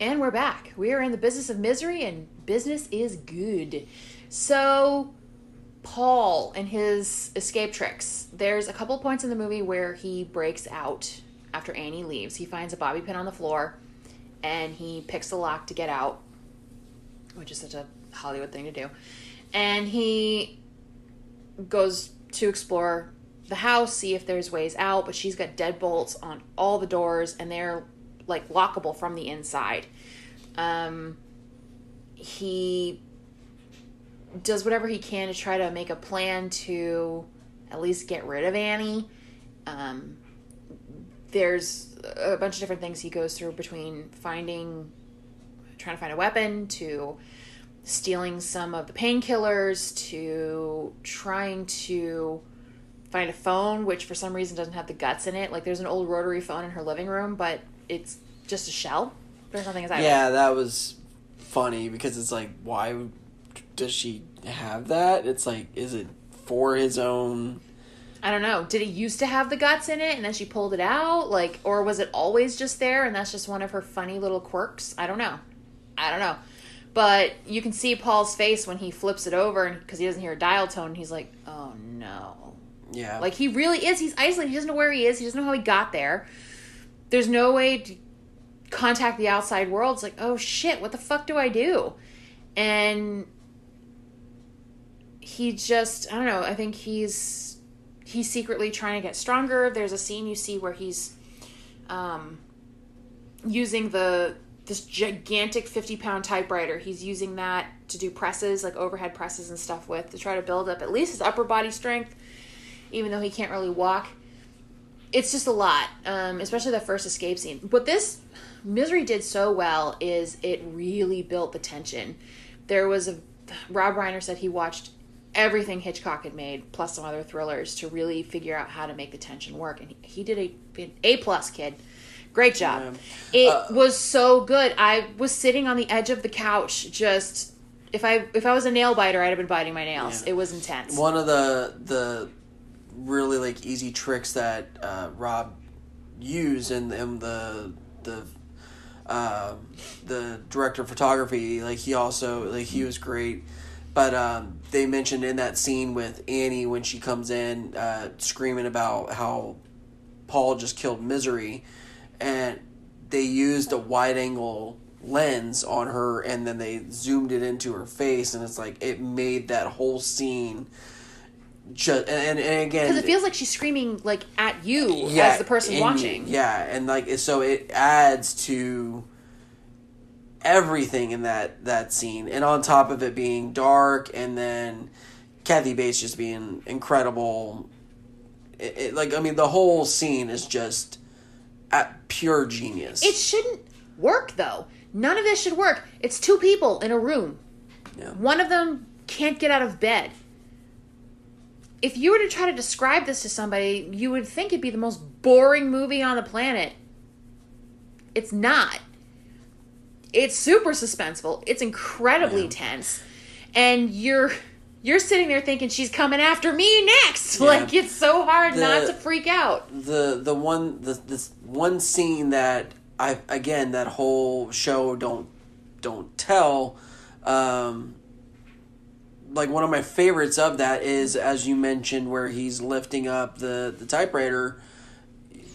And we're back. We are in the business of misery, and business is good. So, Paul and his escape tricks. There's a couple points in the movie where he breaks out after Annie leaves. He finds a bobby pin on the floor, and he picks the lock to get out which is such a Hollywood thing to do. And he goes to explore the house, see if there's ways out, but she's got deadbolts on all the doors and they're like lockable from the inside. Um, he does whatever he can to try to make a plan to at least get rid of Annie. Um, there's a bunch of different things he goes through between finding trying to find a weapon to stealing some of the painkillers to trying to find a phone which for some reason doesn't have the guts in it like there's an old rotary phone in her living room but it's just a shell there's nothing inside. Yeah, that was funny because it's like, why does she have that? It's like, is it for his own? i don't know did he used to have the guts in it and then she pulled it out like or was it always just there and that's just one of her funny little quirks i don't know i don't know but you can see paul's face when he flips it over because he doesn't hear a dial tone he's like oh no Yeah, Like he really is. He's isolated. He doesn't know where he is. He doesn't know how he got there. There's no way to contact the outside world. It's like, oh shit, what the fuck do I do? And he just, I don't know. I think he's he's secretly trying to get stronger. There's a scene you see where he's um, using the this gigantic 50 pound typewriter. He's using that to do presses, like overhead presses and stuff with, to try to build up at least his upper body strength even though he can't really walk. It's just a lot, um, especially the first escape scene. What this Misery did so well is it really built the tension. There was a Rob Reiner said he watched everything Hitchcock had made, plus some other thrillers, to really figure out how to make the tension work, and he, he did a a plus kid. Great job. It Uh, was so good. I was sitting on the edge of the couch, just if I if I was a nail biter, I'd have been biting my nails. Yeah. It was intense. one of the the really like easy tricks that uh, Rob used and, and the the uh, the director of photography like he also like he was great but um, they mentioned in that scene with Annie when she comes in uh, screaming about how Paul just killed Misery and they used a wide angle lens on her and then they zoomed it into her face and it's like it made that whole scene just and, and, again Because it feels like she's screaming like at you yeah, as the person and- watching. Yeah, and like so it adds to everything in that that scene, and on top of it being dark, and then Kathy Bates just being incredible. It, it, like I mean, the whole scene is just at pure genius. It shouldn't work though. None of this should work. It's two people in a room. Yeah. One of them can't get out of bed. If you were to try to describe this to somebody, you would think it'd be the most boring movie on the planet. It's not. It's super suspenseful. It's incredibly Yeah. tense. And you're you're sitting there thinking she's coming after me next. Yeah. Like it's so hard not to freak out. the the one the this one scene that I again that whole show don't don't tell um like one of my favorites of that is as you mentioned where he's lifting up the the typewriter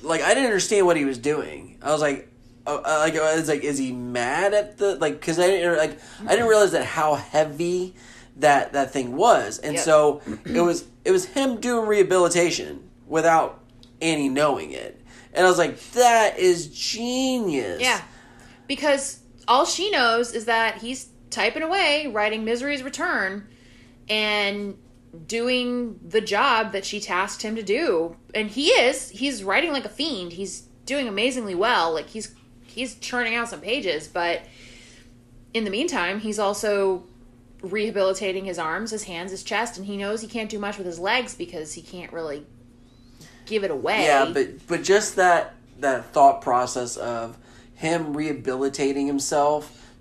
like I didn't understand what he was doing I was like uh, uh, like I was like is he mad at the like cuz I didn't like I didn't realize that how heavy that that thing was and Yep. so it was it was him doing rehabilitation without Annie knowing it and I was like that is genius Yeah. Because all she knows is that he's typing away, writing Misery's Return, and doing the job that she tasked him to do. And he is. He's writing like a fiend. He's doing amazingly well. Like he's he's churning out some pages, but in the meantime, he's also rehabilitating his arms, his hands, his chest, and he knows he can't do much with his legs because he can't really give it away. Yeah, but but just that that thought process of him rehabilitating himself,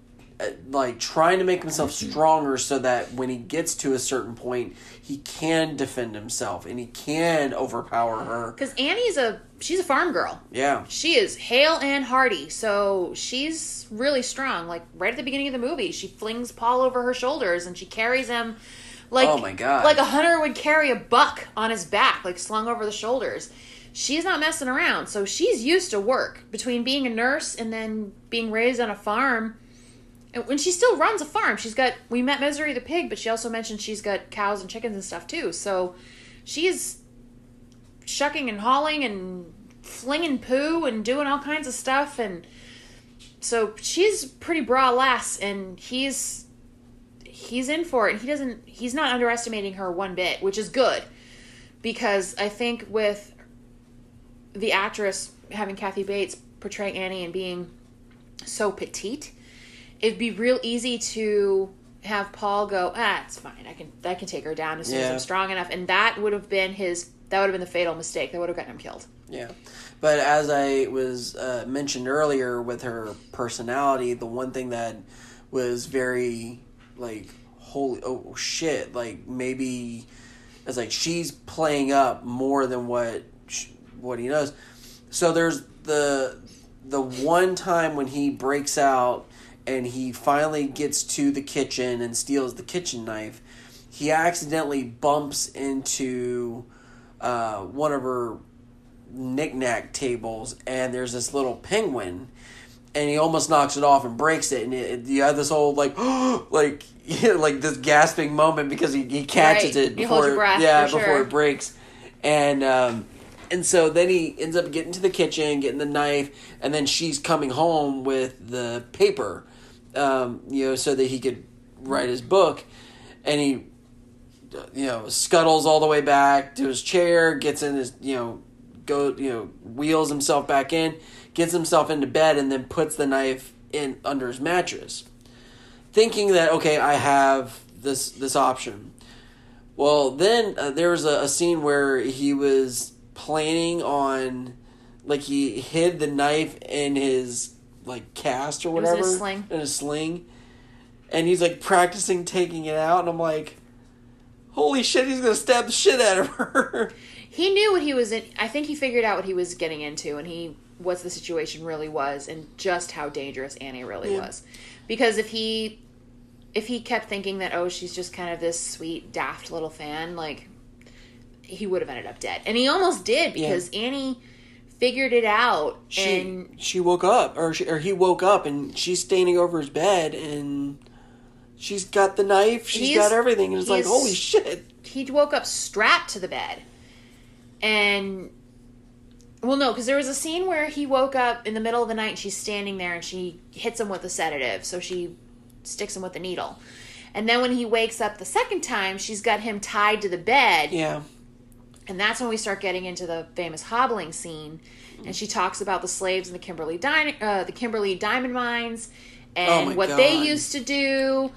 uh, like trying to make himself stronger, so that when he gets to a certain point, he can defend himself and he can overpower her. because Annie's a she's a farm girl. Yeah, She is hale and hearty, so she's really strong. Like right at the beginning of the movie, she flings Paul over her shoulders and she carries him like Oh my God. like a hunter would carry a buck on his back, like slung over the shoulders. She's not messing around, so she's used to work between being a nurse and then being raised on a farm. And when she still runs a farm, she's got we met Misery the pig, but she also mentioned she's got cows and chickens and stuff too. So she's shucking and hauling and flinging poo and doing all kinds of stuff and so she's pretty bra lass and he's he's in for it. And he doesn't he's not underestimating her one bit which is good because i think with the actress having kathy bates portray annie and being so petite it'd be real easy to have paul go ah it's fine. I can i can take her down as soon as i'm strong enough. And that would have been his that would have been the fatal mistake. That would have gotten him killed. Yeah. But as I was uh, mentioned earlier, with her personality, the one thing that was very like holy oh shit like maybe it's like she's playing up more than what sh- what he knows so there's the the one time when he breaks out and he finally gets to the kitchen and steals the kitchen knife he accidentally bumps into uh, one of her knickknack tables and there's this little penguin and he almost knocks it off and breaks it and it, it- you have this whole like like like this gasping moment because he, he catches Right. it before yeah before sure. it breaks and um and so then he ends up getting to the kitchen getting the knife and then she's coming home with the paper um you know so that he could write his book and he you know scuttles all the way back to his chair gets in his you know go you know wheels himself back in gets himself into bed and then puts the knife in under his mattress thinking that okay i have this this option well then uh, there was a, a scene where he was planning on like he hid the knife in his like cast or in whatever a sling. in a sling and he's like practicing taking it out and i'm like holy shit he's gonna stab the shit out of her. He knew what he was in i think he figured out what he was getting into and he what the situation really was and just how dangerous annie really Yeah. was. Because if he if he kept thinking that oh she's just kind of this sweet daft little fan like he would have ended up dead. And he almost did because annie figured it out she and she woke up or she, or he woke up and she's standing over his bed and she's got the knife she's He's- got everything and it's like holy shit. He woke up strapped to the bed. And well no because there was a scene where he woke up in the middle of the night and she's standing there and she hits him with a sedative so she sticks him with a needle. And then when he wakes up the second time she's got him tied to the bed. Yeah. And that's when we start getting into the famous hobbling scene. And she talks about the slaves in the Kimberley Di- uh, the Kimberley diamond mines and Oh what they used to do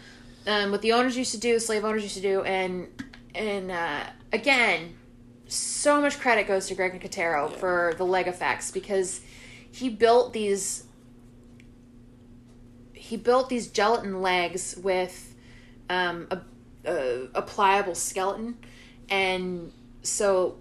um, what the owners used to do slave owners used to do and and uh, again so much credit goes to greg nicotero for the leg effects because he built these he built these gelatin legs with um, a, a, a pliable skeleton and so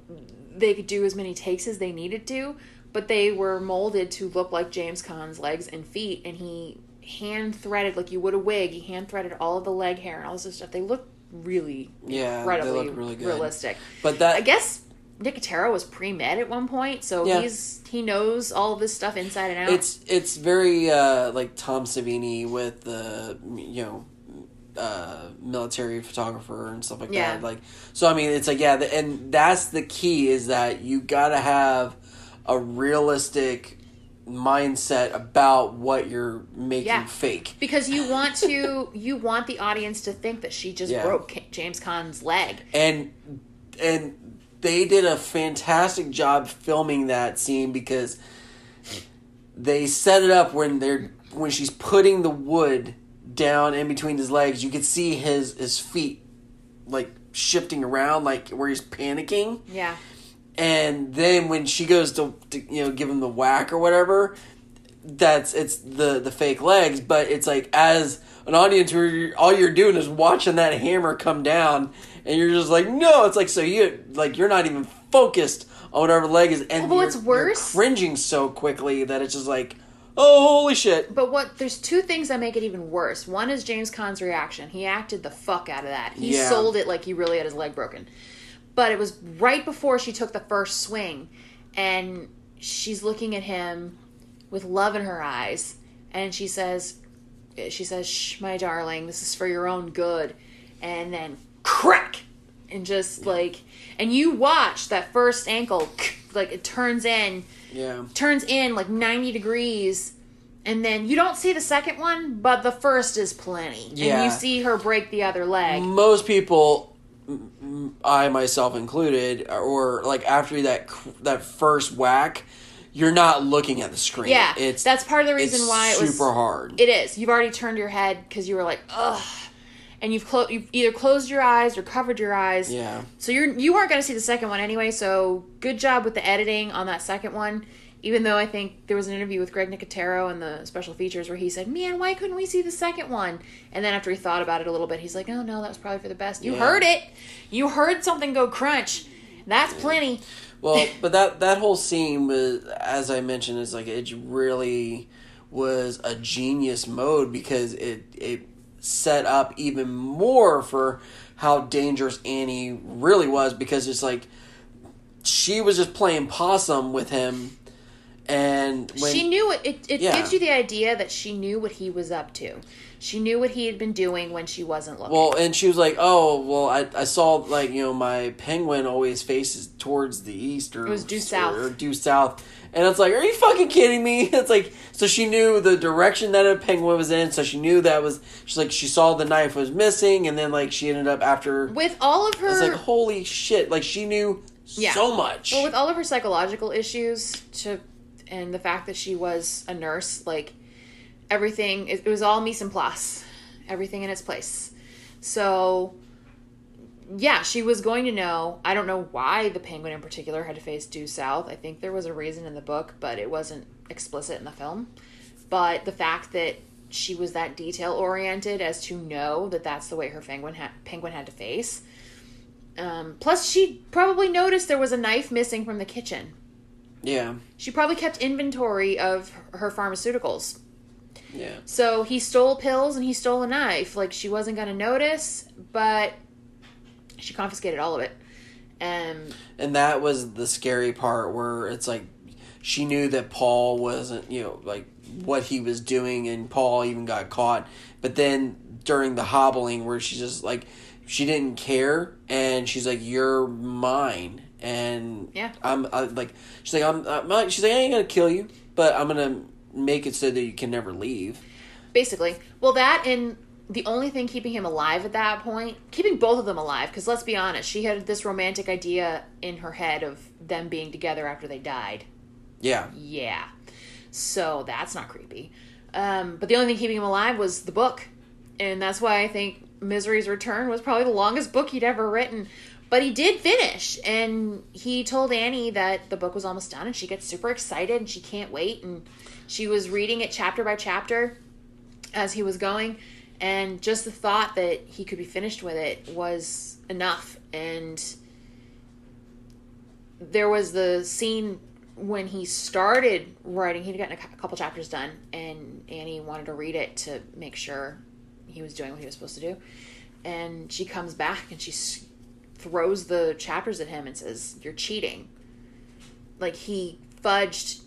they could do as many takes as they needed to but they were molded to look like james Caan's legs and feet and he hand threaded like you would a wig he hand threaded all of the leg hair and all this stuff they look really Yeah, they incredibly look really good. realistic but that i guess nicotero was pre-med at one point so Yeah. he's he knows all of this stuff inside and out it's it's very uh like tom savini with the you know uh military photographer and stuff like Yeah. that like so i mean it's like yeah the, and that's the key is that you gotta have a realistic mindset about what you're making Yeah. fake because you want to you want the audience to think that she just Yeah. broke james Caan's leg and and they did a fantastic job filming that scene because they set it up when they're when she's putting the wood down in between his legs you could see his his feet like shifting around like where he's panicking yeah and then when she goes to, to you know give him the whack or whatever, that's it's the the fake legs. But it's like as an audience, where you're, all you're doing is watching that hammer come down, and you're just like, no, it's like so you like you're not even focused on whatever leg is, and Well, what's worse- cringing so quickly that it's just like, oh holy shit. But what there's two things that make it even worse. One is James Caan's reaction. He acted the fuck out of that. He Yeah. sold it like he really had his leg broken. But it was right before she took the first swing and she's looking at him with love in her eyes and she says she says, "Shh, my darling, this is for your own good." And then crack and just like and you watch that first ankle like it turns in Yeah. turns in like 90 degrees and then you don't see the second one but the first is plenty and Yeah. you see her break the other leg most people i myself included or like after that that first whack you're not looking at the screen. Yeah it's that's part of the reason why it was super hard. It is. You've already turned your head because you were like ugh. And you've, clo- you've either closed your eyes or covered your eyes. Yeah. So you're you weren't going to see the second one anyway. So good job with the editing on that second one. Even though I think there was an interview with Greg Nicotero in the special features where he said, "Man, why couldn't we see the second one?" And then after he thought about it a little bit, he's like, "Oh no, that was probably for the best." You Yeah. heard it. You heard something go crunch. That's plenty. well but that that whole scene was as i mentioned is like it really was a genius mode because it it set up even more for how dangerous annie really was because it's like she was just playing possum with him and when she knew it. It, it Yeah. gives you the idea that she knew what he was up to. She knew what he had been doing when she wasn't looking. Well, and she was like, "Oh, well, I, I saw like you know my penguin always faces towards the east or It was due south. or due south," and it's like, "Are you fucking kidding me?" It's like so she knew the direction that a penguin was in, so she knew that was she's like she saw the knife was missing, and then like she ended up after. with all of her, It's like holy shit! Like she knew Yeah. so much. Well, with all of her psychological issues, to and the fact that she was a nurse, like everything, it, it was all mise en place, everything in its place. So, yeah, she was going to know. I don't know why the penguin in particular had to face due south. I think there was a reason in the book, but it wasn't explicit in the film. But the fact that she was that detail oriented as to know that that's the way her penguin had, penguin had to face. Um, plus, she probably noticed there was a knife missing from the kitchen. Yeah, She probably kept inventory of her pharmaceuticals. yeah. So he stole pills and he stole a knife. Like she wasn't going to notice, but she confiscated all of it. And and that was the scary part where it's like she knew that Paul wasn't, you know, like what he was doing, and Paul even got caught. But then during the hobbling, where she's just like, she didn't care, and she's like, "You're mine," and Yeah. I'm I, like, she's like, "I'm," I'm not, she's like, "I ain't gonna kill you, but I'm gonna make it so that you can never leave." basically, well, that and the only thing keeping him alive at that point, keeping both of them alive, because let's be honest, she had this romantic idea in her head of them being together after they died. Yeah, Yeah. So that's not creepy. Um, but the only thing keeping him alive was the book. And that's why I think Misery's Return was probably the longest book he'd ever written. But he did finish. And he told Annie that the book was almost done. And she gets super excited and she can't wait. And she was reading it chapter by chapter as he was going. And just the thought that he could be finished with it was enough. And there was the scene when he started writing, he'd gotten a couple chapters done, and Annie wanted to read it to make sure he was doing what he was supposed to do. And she comes back and she s- throws the chapters at him and says, "You're cheating." Like he fudged,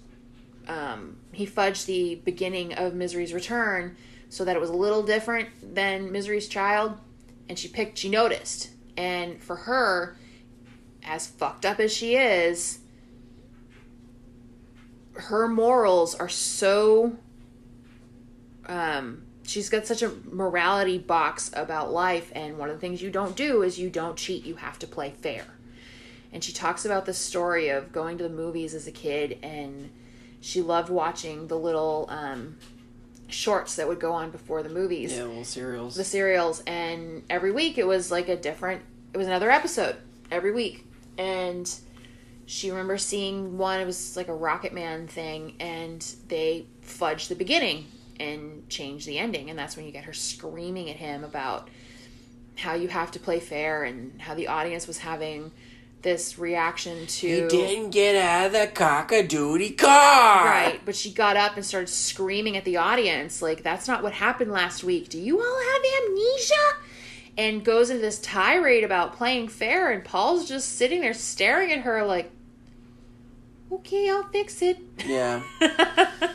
um, he fudged the beginning of Misery's Return so that it was a little different than Misery's Child, and she picked, she noticed, and for her, as fucked up as she is, her morals are so um she's got such a morality box about life and one of the things you don't do is you don't cheat you have to play fair and she talks about the story of going to the movies as a kid and she loved watching the little um shorts that would go on before the movies yeah, well, serials. the serials and every week it was like a different it was another episode every week and she remembers seeing one. It was like a Rocket Man thing, and they fudged the beginning and change the ending, and that's when you get her screaming at him about how you have to play fair and how the audience was having this reaction to He didn't get out of the cockadoodie car. Right, but she got up and started screaming at the audience, like, that's not what happened last week. Do you all have amnesia? And goes into this tirade about playing fair, and Paul's just sitting there staring at her, like, okay, I'll fix it. Yeah.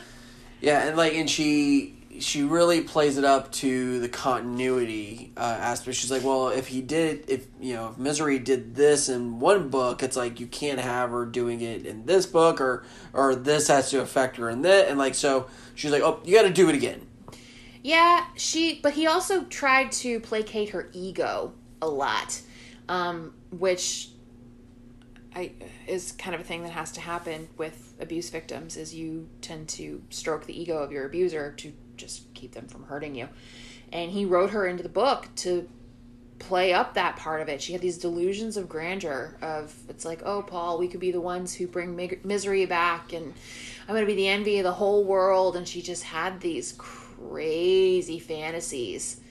Yeah, and like, and she she really plays it up to the continuity uh, aspect. She's like, well, if he did, if you know, if Misery did this in one book, it's like you can't have her doing it in this book, or or this has to affect her in that, and like so, she's like, oh, you got to do it again. Yeah, she, but he also tried to placate her ego a lot, um, which I is kind of a thing that has to happen with abuse victims. Is you tend to stroke the ego of your abuser to just keep them from hurting you, and he wrote her into the book to play up that part of it. She had these delusions of grandeur of it's like, oh, Paul, we could be the ones who bring misery back, and I'm going to be the envy of the whole world. And she just had these crazy fantasies.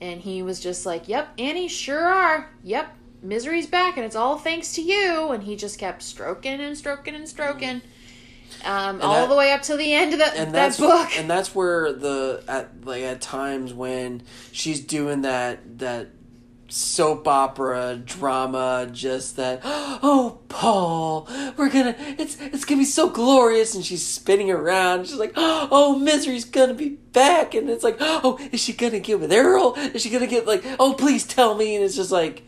And he was just like, yep, Annie, sure are. Yep, misery's back, and it's all thanks to you. And he just kept stroking and stroking and stroking. Um, all that- the way up to the end of the, and that book. and that's where the at like at times when she's doing that that soap opera drama just that oh paul we're gonna it's it's gonna be so glorious and she's spinning around she's like oh misery's gonna be back and it's like oh is she gonna get with errol is she gonna get like oh please tell me and it's just like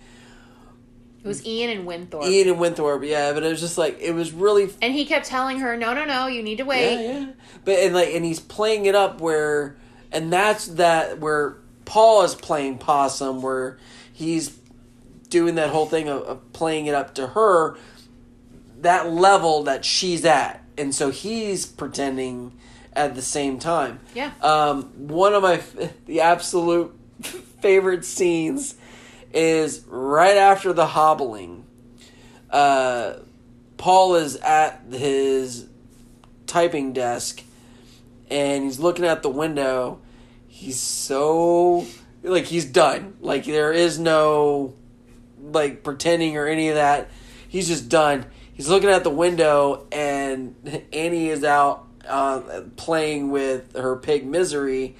it was Ian and Winthorpe. ian and winthorpe yeah but it was just like it was really And he kept telling her, no, no, no, you need to wait. Yeah, yeah. But and like and he's playing it up where and that's that where Paul is playing possum where he's doing that whole thing of, of playing it up to her that level that she's at. And so he's pretending at the same time. Yeah. Um, one of my f- the absolute favorite scenes is right after the hobbling. Uh, Paul is at his typing desk and he's looking out the window. He's so like he's done. Like there is no like pretending or any of that. He's just done. He's looking out the window and Annie is out uh, playing with her pig Misery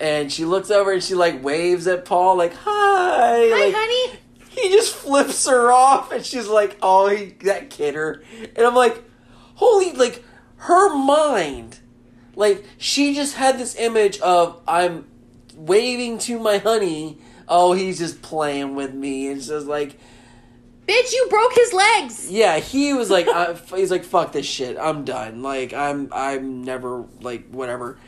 and she looks over and she like waves at Paul like hi. Hi, like, honey. he just flips her off and she's like oh he that kidder. And i'm like holy like her mind. Like she just had this image of i'm waving to my honey. Oh he's just playing with me. And she's like Bitch, you broke his legs. yeah he was like I, he's like fuck this shit. I'm done. Like i'm i'm never like whatever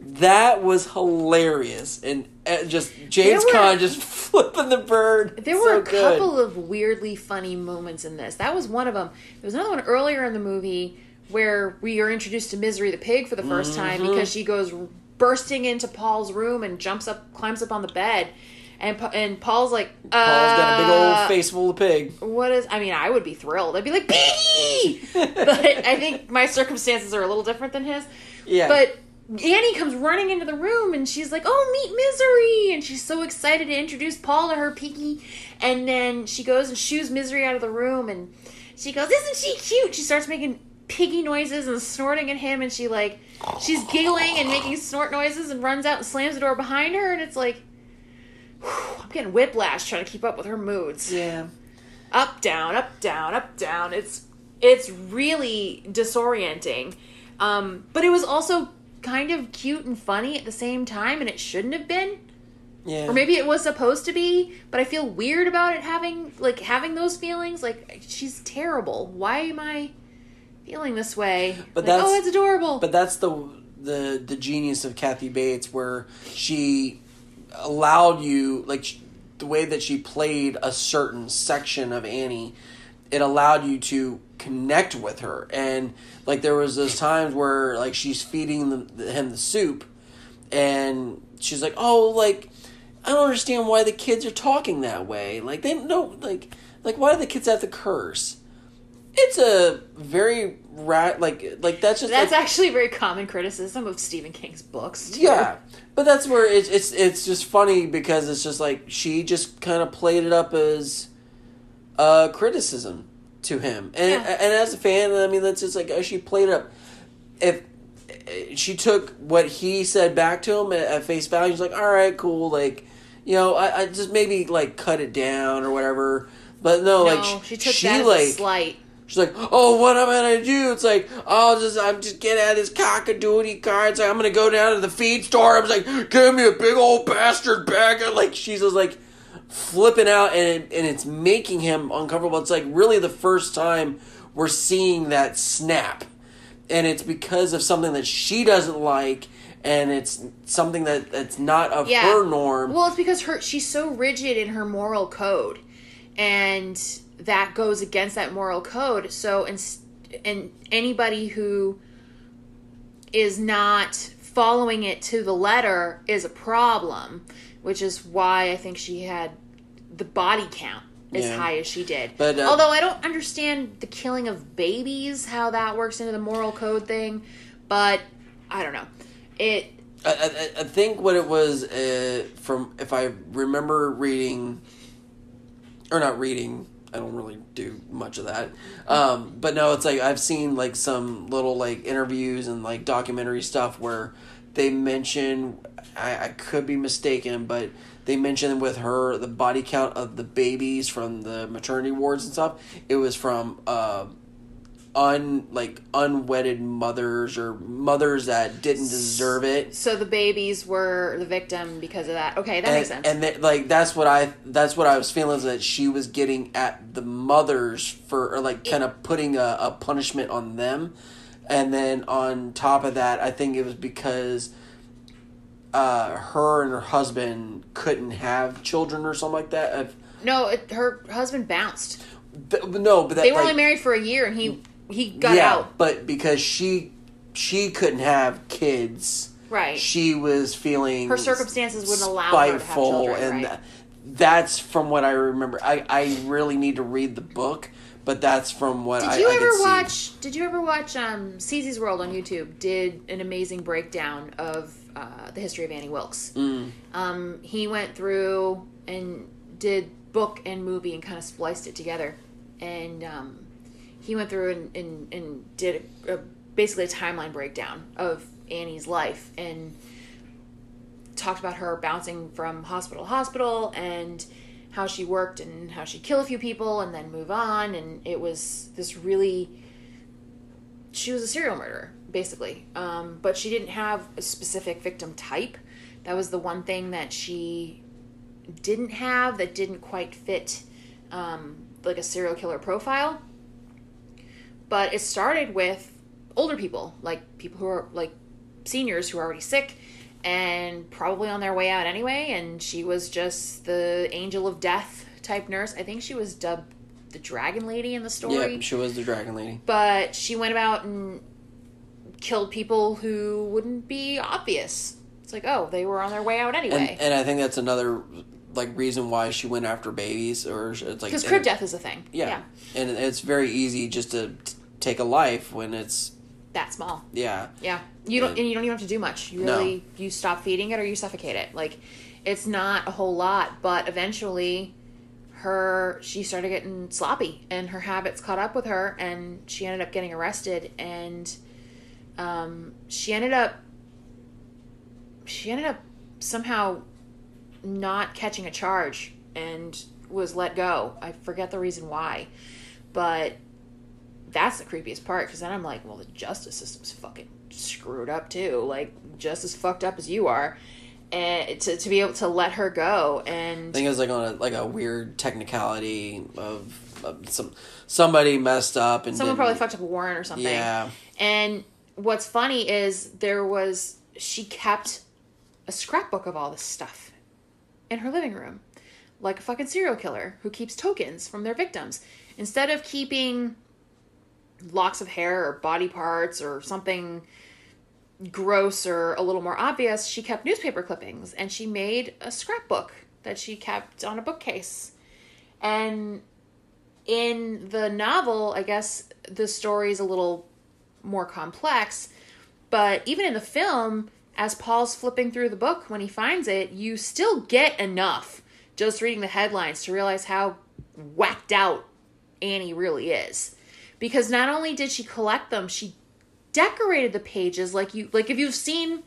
that was hilarious and uh, just james Caan just flipping the bird There So were a good. couple of weirdly funny moments in this. That was one of them. There was another one earlier in the movie where we are introduced to Misery the pig for the 1st time Mm-hmm. because she goes bursting into Paul's room and jumps up, climbs up on the bed, and and Paul's like, uh, Paul's got a big old face full of pig. What is? I mean, I would be thrilled. I'd be like, Piggy! but I think my circumstances are a little different than his. Yeah. But Annie comes running into the room and she's like, "Oh, meet Misery!" And she's so excited to introduce Paul to her Piggy. And then she goes and shoos Misery out of the room, and she goes, "Isn't she cute?" She starts making piggy noises and snorting at him, and she like, she's giggling and making snort noises, and runs out and slams the door behind her, and it's like. whew, I'm getting whiplash trying to keep up with her moods yeah. up down up down up down it's it's really disorienting um but it was also kind of cute and funny at the same time and it shouldn't have been Yeah. or maybe it was supposed to be but i feel weird about it having like having those feelings like she's terrible why am i feeling this way But Like, oh, that's- oh it's adorable But that's the the the genius of Kathy Bates, where she allowed you like the way that she played a certain section of Annie. It allowed you to connect with her, and like there was those times where like she's feeding the, the, him the soup, and she's like, "Oh, like I don't understand why the kids are talking that way. Like they don't like like why do the kids have to curse?" it's a very rat like like that's just That's like, actually very common criticism of Stephen King's books. too. yeah. But that's where it's it's it's just funny because it's just like she just kind of played it up as a criticism to him, and Yeah. and as a fan, I mean that's just like oh, she played up. If uh, she took what he said back to him at, at face value, she's like, all right, cool, like you know, I, I just maybe like cut it down or whatever. But no, No, like sh- she took she that like a slight. She's like, oh, what am I gonna do? It's like, oh, just I'm just getting out of this cockadoodie car. It's like I'm gonna go down to the feed store. I was like, give me a big old bastard bag. And like she's just like flipping out, and and it's making him uncomfortable. It's like really the first time we're seeing that snap, and it's because of something that she doesn't like, and it's something that that's not of Yeah. her norm. Well, it's because her she's so rigid in her moral code, and that goes against that moral code. So, and and anybody who is not following it to the letter is a problem, which is why I think she had the body count as Yeah. high as she did. But, uh, although I don't understand the killing of babies, how that works into the moral code thing, but I don't know. It I, I, I think what it was uh, from if I remember reading or not reading I don't really do much of that um, but no it's like I've seen like some little like interviews and like documentary stuff where they mention I, I could be mistaken but they mentioned with her the body count of the babies from the maternity wards and stuff it was from uh, un like unwedded mothers or mothers that didn't deserve it so the babies were the victim because of that. Okay, that and, makes sense. and th- like that's what I that's what I was feeling is that she was getting at the mothers for or like kind of putting a, a punishment on them, and then on top of that, I think it was because uh, her and her husband couldn't have children or something like that. No, it, her husband bounced. th- no, but that, They were like, only married for a year, and he he got yeah, out. but because she she couldn't have kids. Right. she was feeling Her circumstances wouldn't allow her to have children, and right. that- that's from what I remember. I, I really need to read the book, but that's from what Did I, did you I ever see. watch? Did you ever watch? Um, Cece's World on YouTube did an amazing breakdown of uh, the history of Annie Wilkes. Mm. Um, he went through and did book and movie and kind of spliced it together, and um, he went through and and, and did a, a, basically a timeline breakdown of Annie's life and talked about her bouncing from hospital to hospital and how she worked and how she'd kill a few people and then move on. And it was this really she was a serial murderer basically. Um, but she didn't have a specific victim type. That was the one thing that she didn't have that didn't quite fit um, like a serial killer profile. But it started with older people like people who are like seniors who are already sick and probably on their way out anyway and she was just the angel of death type nurse. I think she was dubbed the dragon lady in the story. Yeah, she was the dragon lady. but she went about and killed people who wouldn't be obvious. It's like oh they were on their way out anyway. And and I think that's another like reason why she went after babies, or it's like because crib death is a thing. Yeah. and it's very easy just to t- take a life when it's that small. Yeah. Yeah, you don't, And- and you don't even have to do much. You No. really, you stop feeding it or you suffocate it. Like, it's not a whole lot, but eventually, her she started getting sloppy, and her habits caught up with her, and she ended up getting arrested, and um, she ended up, she ended up somehow not catching a charge and was let go. I forget the reason why, but that's the creepiest part because then I'm like, well, the justice system's fucking screwed up too. Like, just as fucked up as you are. And to, to be able to let her go and I think it was like on a like a weird technicality of, of some somebody messed up and someone probably fucked up a warrant or something. Yeah, And what's funny is there was she kept a scrapbook of all this stuff in her living room, like a fucking serial killer who keeps tokens from their victims. Instead of keeping locks of hair or body parts or something gross or a little more obvious, she kept newspaper clippings and she made a scrapbook that she kept on a bookcase. And in the novel, I guess the story is a little more complex, but even in the film, as Paul's flipping through the book when he finds it, you still get enough just reading the headlines to realize how whacked out Annie really is. Because not only did she collect them, she decorated the pages like you like if you've seen,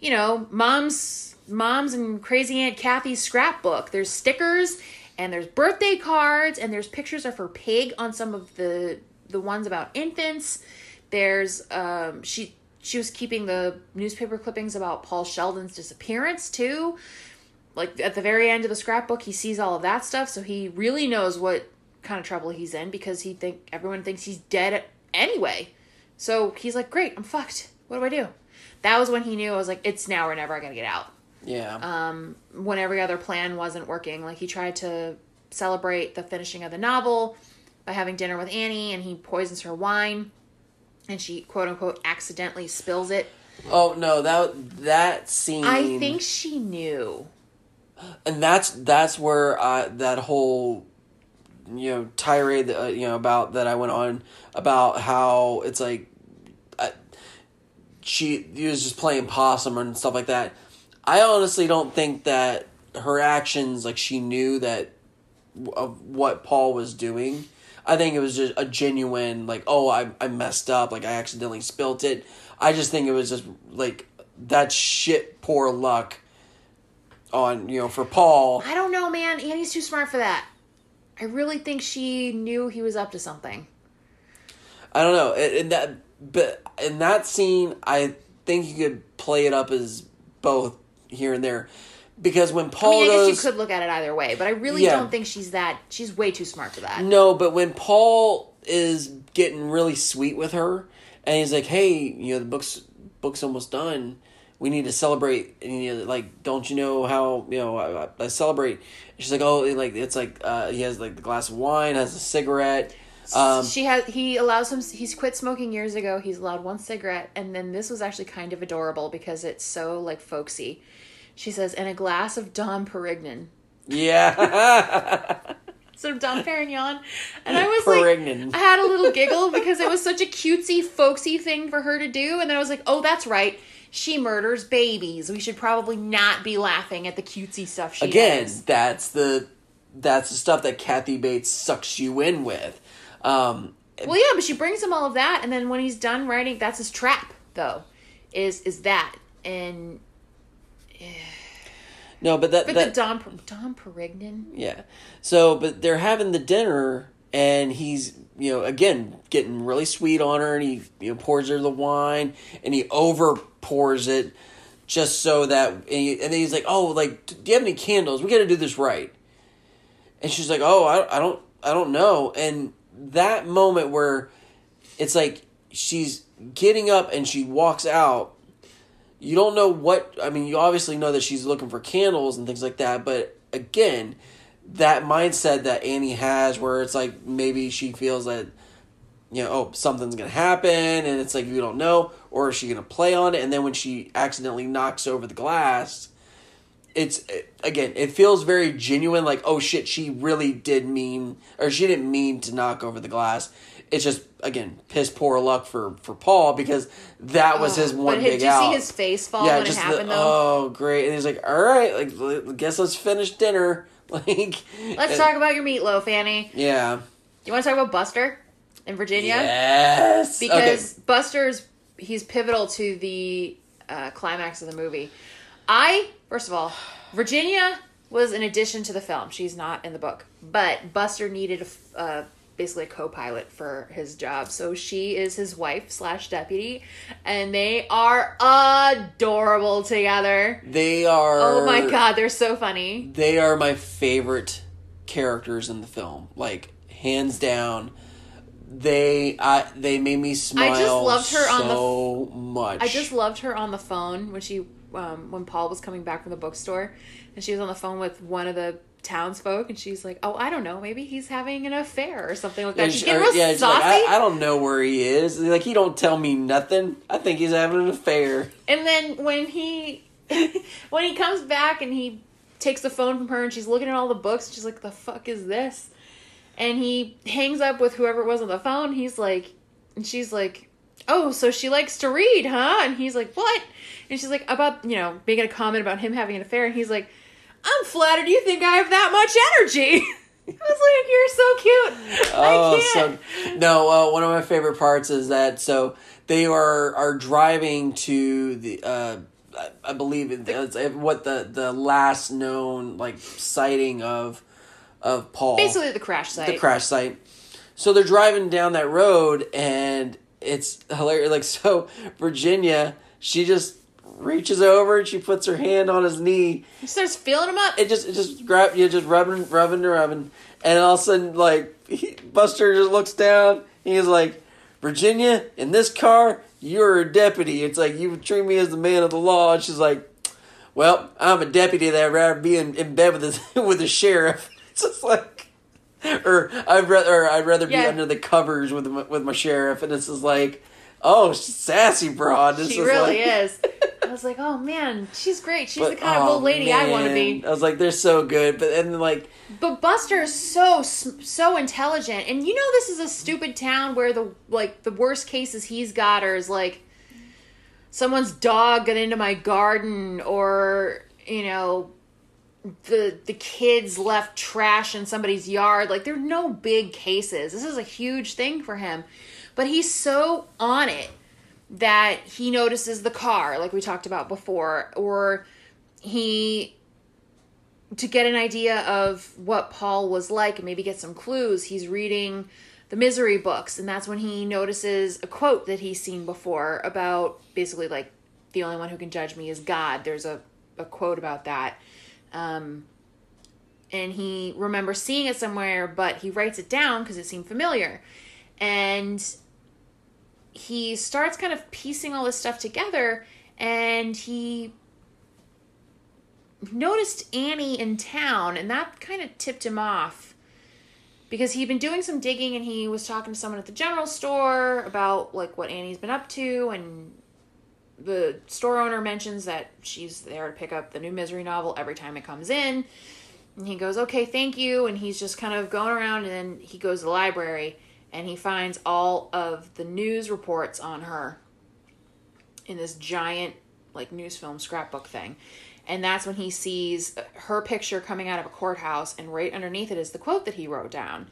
you know, mom's mom's and crazy aunt Kathy's scrapbook. There's stickers and there's birthday cards and there's pictures of her pig on some of the the ones about infants. There's um she she was keeping the newspaper clippings about Paul Sheldon's disappearance too. Like at the very end of the scrapbook, he sees all of that stuff, so he really knows what kind of trouble he's in because he think everyone thinks he's dead anyway. So he's like, "Great, I'm fucked. What do I do?" That was when he knew I was like, "It's now or never. I gotta get out." Yeah. Um, when every other plan wasn't working, like he tried to celebrate the finishing of the novel by having dinner with Annie, and he poisons her wine, and she quote unquote accidentally spills it. oh no, that that scene. I think she knew. and that's that's where I, that whole you know tirade that, uh, you know about that I went on about how it's like she he was just playing possum and stuff like that. I honestly don't think that her actions like she knew that of what Paul was doing. I think it was just a genuine like oh I I messed up like I accidentally spilt it. I just think it was just like that shit poor luck on you know for Paul. I don't know, man. Annie's too smart for that. I really think she knew he was up to something. I don't know in that but in that scene I think you could play it up as both here and there because when I Paul mean, I goes guess you could look at it either way, but I really Yeah. don't think she's that. She's way too smart for that. No, but when Paul is getting really sweet with her, and he's like, "Hey, you know, the book's book's almost done. We need to celebrate." And you know, like, don't you know how you know I, I- I celebrate? And she's like, "Oh, like it's like uh, he has like the glass of wine, has a cigarette." Um, she has. He allows him. He's quit smoking years ago. He's allowed one cigarette, and then this was actually kind of adorable because it's so like folksy. She says, "And a glass of Dom Perignon." yeah, Sort of Dom Perignon, and I was Perignon. like, I had a little giggle because it was such a cutesy, folksy thing for her to do, and then I was like, oh, that's right. She murders babies. We should probably not be laughing at the cutesy stuff she again, does. that's the that's the stuff that Kathy Bates sucks you in with. Um, Well, yeah, but she brings him all of that, and then when he's done writing, that's his trap, though, is is that and no, but that but that the Dom Dom Perignon. Yeah. So, but they're having the dinner, and he's you know again getting really sweet on her, and he you know pours her the wine, and he over pours it just so that, and, he, and then he's like, oh, like, do you have any candles? We got to do this right. And she's like, oh, I, I don't, I don't know. And that moment where it's like she's getting up and she walks out. You don't know what I mean you obviously know that she's looking for candles and things like that but again that mindset that Annie has where it's like maybe she feels that you know oh something's gonna happen and it's like you don't know or is she gonna play on it? And then when she accidentally knocks over the glass it's again it feels very genuine like oh shit she really did mean or she didn't mean to knock over the glass it's just again piss poor luck for for paul because that was his one but big did you out see his face fall when it happened, the, though? oh great and he's like all right like guess let's finish dinner like Let's uh, talk about your meatloaf, Annie. yeah You want to talk about Buster in Virginia? yes because Buster's he's pivotal to the uh, climax of the movie. I first of all, Virginia was an addition to the film. She's not in the book, but Buster needed a uh, basically a co-pilot for his job, so she is his wife slash deputy, and they are adorable together. they are Oh my god, they're so funny. they are my favorite characters in the film like hands down they I they made me smile I just loved her on the- so much I just loved her on the phone when she um, when Paul was coming back from the bookstore, and she was on the phone with one of the townsfolk, and she's like, "Oh, I don't know, maybe he's having an affair or something like that." And She's getting real yeah, saucy, like, I, I don't know where he is. Like he don't tell me nothing. I think he's having an affair. and then when he when he comes back and he takes the phone from her, and she's looking at all the books, she's like, "The fuck is this?" and he hangs up with whoever it was on the phone. He's like, and she's like, "Oh, so she likes to read, huh?" And he's like, "What?" And she's like, "About you know making a comment about him having an affair." And he's like, "I'm flattered you think I have that much energy." I was like, "You're so cute." Oh, I can't. so no. Uh, one of my favorite parts is that so they are are driving to the. Uh, I- I believe it- it's what the the last known like sighting of of Paul. Basically, the crash site. the crash site. So they're driving down that road, and it's hilarious. Like so, Virginia, she just reaches over and she puts her hand on his knee. He starts feeling him up. It just, it just grab you, just rubbing, rubbing, and rubbing, and all of a sudden, like he, Buster just looks down. He's like, Virginia, in this car, you're a deputy. It's like you treat me as the man of the law. And she's like, Well, I'm a deputy that I'd rather be in, in bed with the with the sheriff. It's just like, or I'd rather, or I'd rather be Yeah. under the covers with my, with my sheriff. And this is like, oh, sassy broad. This she is really like- is. I was like, oh man, she's great. She's But, the kind of oh, old lady I want to be. I was like, they're so good, but and like, But Buster is so so intelligent, and you know this is a stupid town where the like the worst cases he's got are is like someone's dog got into my garden, or you know the the kids left trash in somebody's yard. Like there are no big cases. This is a huge thing for him, but he's so on it that he notices the car, like we talked about before, or he to get an idea of what Paul was like and maybe get some clues, he's reading the misery books, and that's when he notices a quote that he's seen before about basically like the only one who can judge me is God. There's a, a quote about that. Um, and he remembers seeing it somewhere, but he writes it down because it seemed familiar. And he starts kind of piecing all this stuff together, and he noticed Annie in town, and that kind of tipped him off because he'd been doing some digging and he was talking to someone at the general store about like what Annie's been up to and the store owner mentions that she's there to pick up the new misery novel every time it comes in. And he goes okay thank you. And he's just kind of going around and then he goes to the library and he finds all of the news reports on her in this giant like news film scrapbook thing. And that's when he sees her picture coming out of a courthouse and right underneath it is the quote that he wrote down.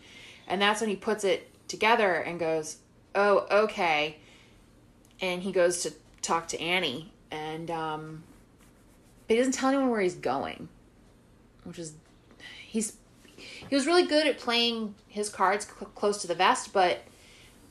And that's when he puts it together and goes oh okay. And he goes to talk to annie and um but he doesn't tell anyone where he's going which is he's he was really good at playing his cards cl- close to the vest but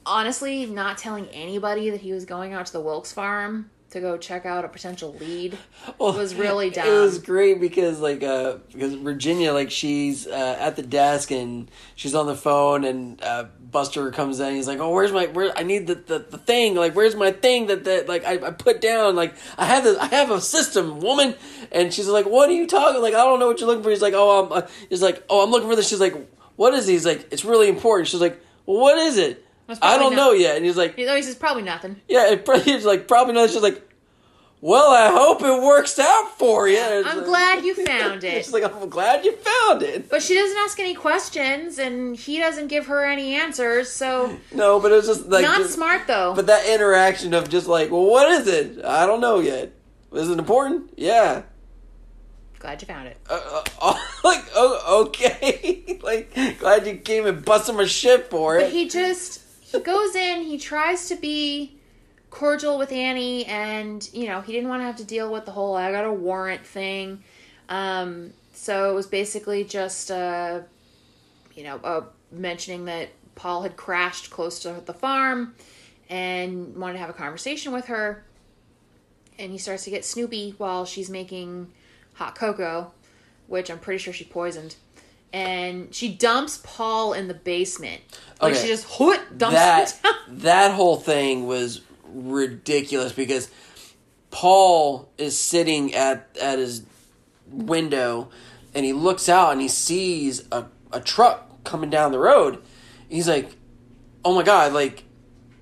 honestly not telling anybody that he was going out to the wilkes farm to go check out a potential lead was really dumb. It was great because like uh because Virginia like she's uh, at the desk and she's on the phone and uh, Buster comes in. He's like, "Oh, where's my where? I need the, the, the thing. Like, where's my thing that that like I, I put down? Like, I have this. I have a system, woman." And she's like, "What are you talking? Like, I don't know what you're looking for." He's like, "Oh, I'm." Uh, he's like, "Oh, I'm looking for this." She's like, "What is it?" He's like, "It's really important." She's like, "Well, what is it?" I don't not- know yet. And he's like, he he says probably nothing yeah, it, it's like probably not. She's like, well, I hope it works out for you. It's i'm like- glad you found it. She's like, I'm glad you found it. but she doesn't ask any questions and he doesn't give her any answers so No, but it was just like not just- smart though But that interaction of just like, well, what is it? I don't know yet. Is it important? Yeah. glad you found it Uh, uh, like, oh, okay. like, glad you came and busted my shit for it. But he just he goes in, he tries to be cordial with Annie, and you know he didn't want to have to deal with the whole "I got a warrant" thing. Um, so it was basically just uh, you know uh, mentioning that Paul had crashed close to the farm and wanted to have a conversation with her. And he starts to get snoopy while she's making hot cocoa, which I'm pretty sure she poisoned. And she dumps Paul in the basement. Like Okay. she just hoot dumps that him down. that whole thing was ridiculous because Paul is sitting at at his window and he looks out and he sees a, a truck coming down the road. He's like, "Oh my god! Like,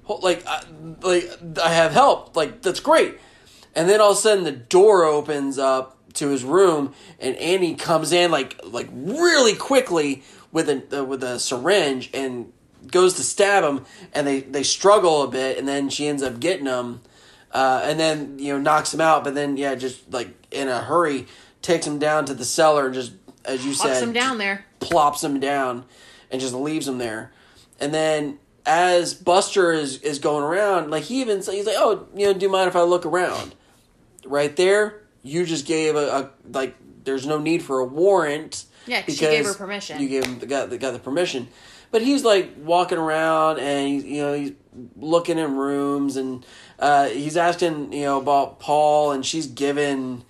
like, I, like I have help! Like that's great!" And then all of a sudden the door opens up to his room and Annie comes in like like really quickly with a uh, with a syringe and goes to stab him, and they they struggle a bit, and then she ends up getting him, uh, and then you know knocks him out, but then yeah, just like in a hurry takes him down to the cellar and just as you Locks said him down there. plops him down and just leaves him there. And then as Buster is is going around, like he even he's like, "Oh, you know, do you mind if I look around?" Right there, you just gave a, a like. There's no need for a warrant. Yeah, she gave her permission. You gave him the got the got the permission, but he's like walking around and he's you know he's looking in rooms and uh, he's asking you know about Paul and she's given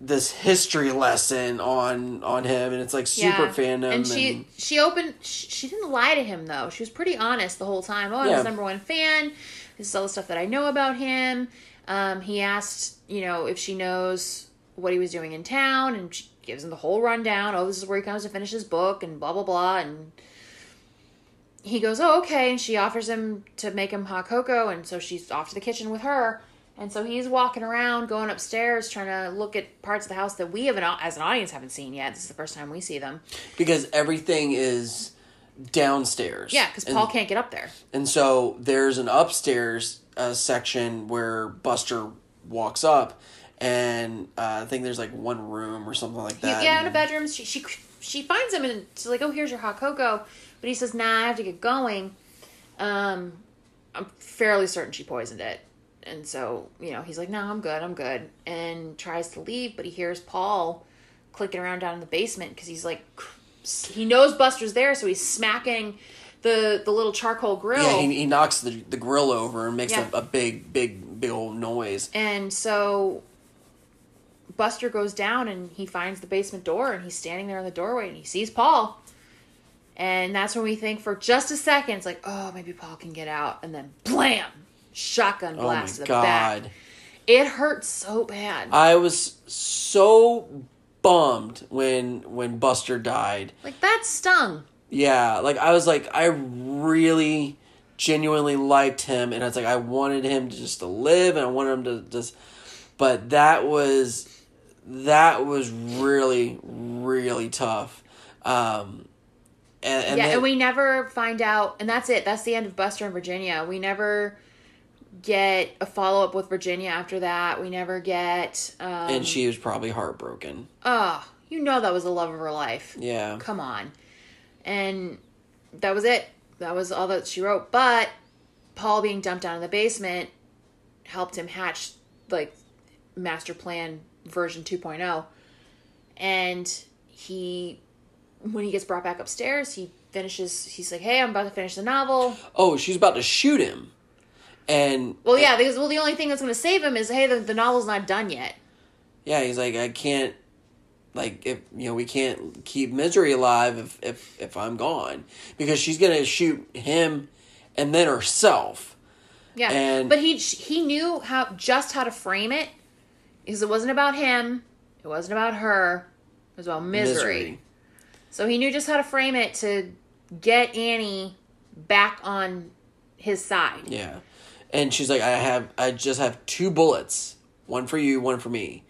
this history lesson on on him and it's like super fandom And she and- she opened. She, she didn't lie to him though. She was pretty honest the whole time. Oh, I'm Yeah. his number one fan. This is all the stuff that I know about him. Um, he asked, you know, if she knows what he was doing in town, and she gives him the whole rundown. Oh, this is where he comes to finish his book, and blah blah blah. And he goes, "Oh, okay." And she offers him to make him hot cocoa, and so she's off to the kitchen with her. And so he's walking around, going upstairs, trying to look at parts of the house that we have, as an audience, haven't seen yet. This is the first time we see them. because everything is downstairs Yeah, because Paul can't get up there. And so there's an upstairs uh, section where Buster walks up, and uh, I think there's like one room or something like that. yeah, in a bedroom. She, she she finds him and she's like, "Oh, here's your hot cocoa," but he says, "Nah, I have to get going." Um, I'm fairly certain she poisoned it, and so you know he's like, "No, I'm good, I'm good," and tries to leave, but he hears Paul clicking around down in the basement because he's like, he knows Buster's there, so he's smacking the the little charcoal grill. Yeah, he, he knocks the the grill over and makes Yeah. a, a big, big, big old noise. And so Buster goes down and he finds the basement door and he's standing there in the doorway and he sees Paul. And that's when we think for just a second, it's like, oh, maybe Paul can get out. And then blam! Shotgun Oh blast to the back. It hurts so bad. I was so bummed when when Buster died. like, that stung. Yeah, like I was like I really genuinely liked him and I was like I wanted him to just to live and I wanted him to just but that was that was really really tough. Um and, and yeah, then- and we never find out. And that's it. That's the end of Buster and Virginia. We never get a follow up with Virginia after that. We never get. Um, and she was probably heartbroken. Oh, you know that was the love of her life. Yeah. Come on. And that was it. That was all that she wrote. But Paul being dumped down in the basement helped him hatch like master plan version 2.0. And he when he gets brought back upstairs, he finishes he's like, "Hey, I'm about to finish the novel." Oh, she's about to shoot him. And Well, yeah, because well the only thing that's going to save him is, "Hey, the, the novel's not done yet." Yeah, he's like, I can't, like, if you know, we can't keep misery alive if if if I'm gone because she's gonna shoot him and then herself. Yeah, And- but he he knew how just how to frame it because it wasn't about him, it wasn't about her, it was about misery. So he knew just how to frame it to get Annie back on his side. Yeah, and she's like, I have, I just have two bullets, one for you, one for me.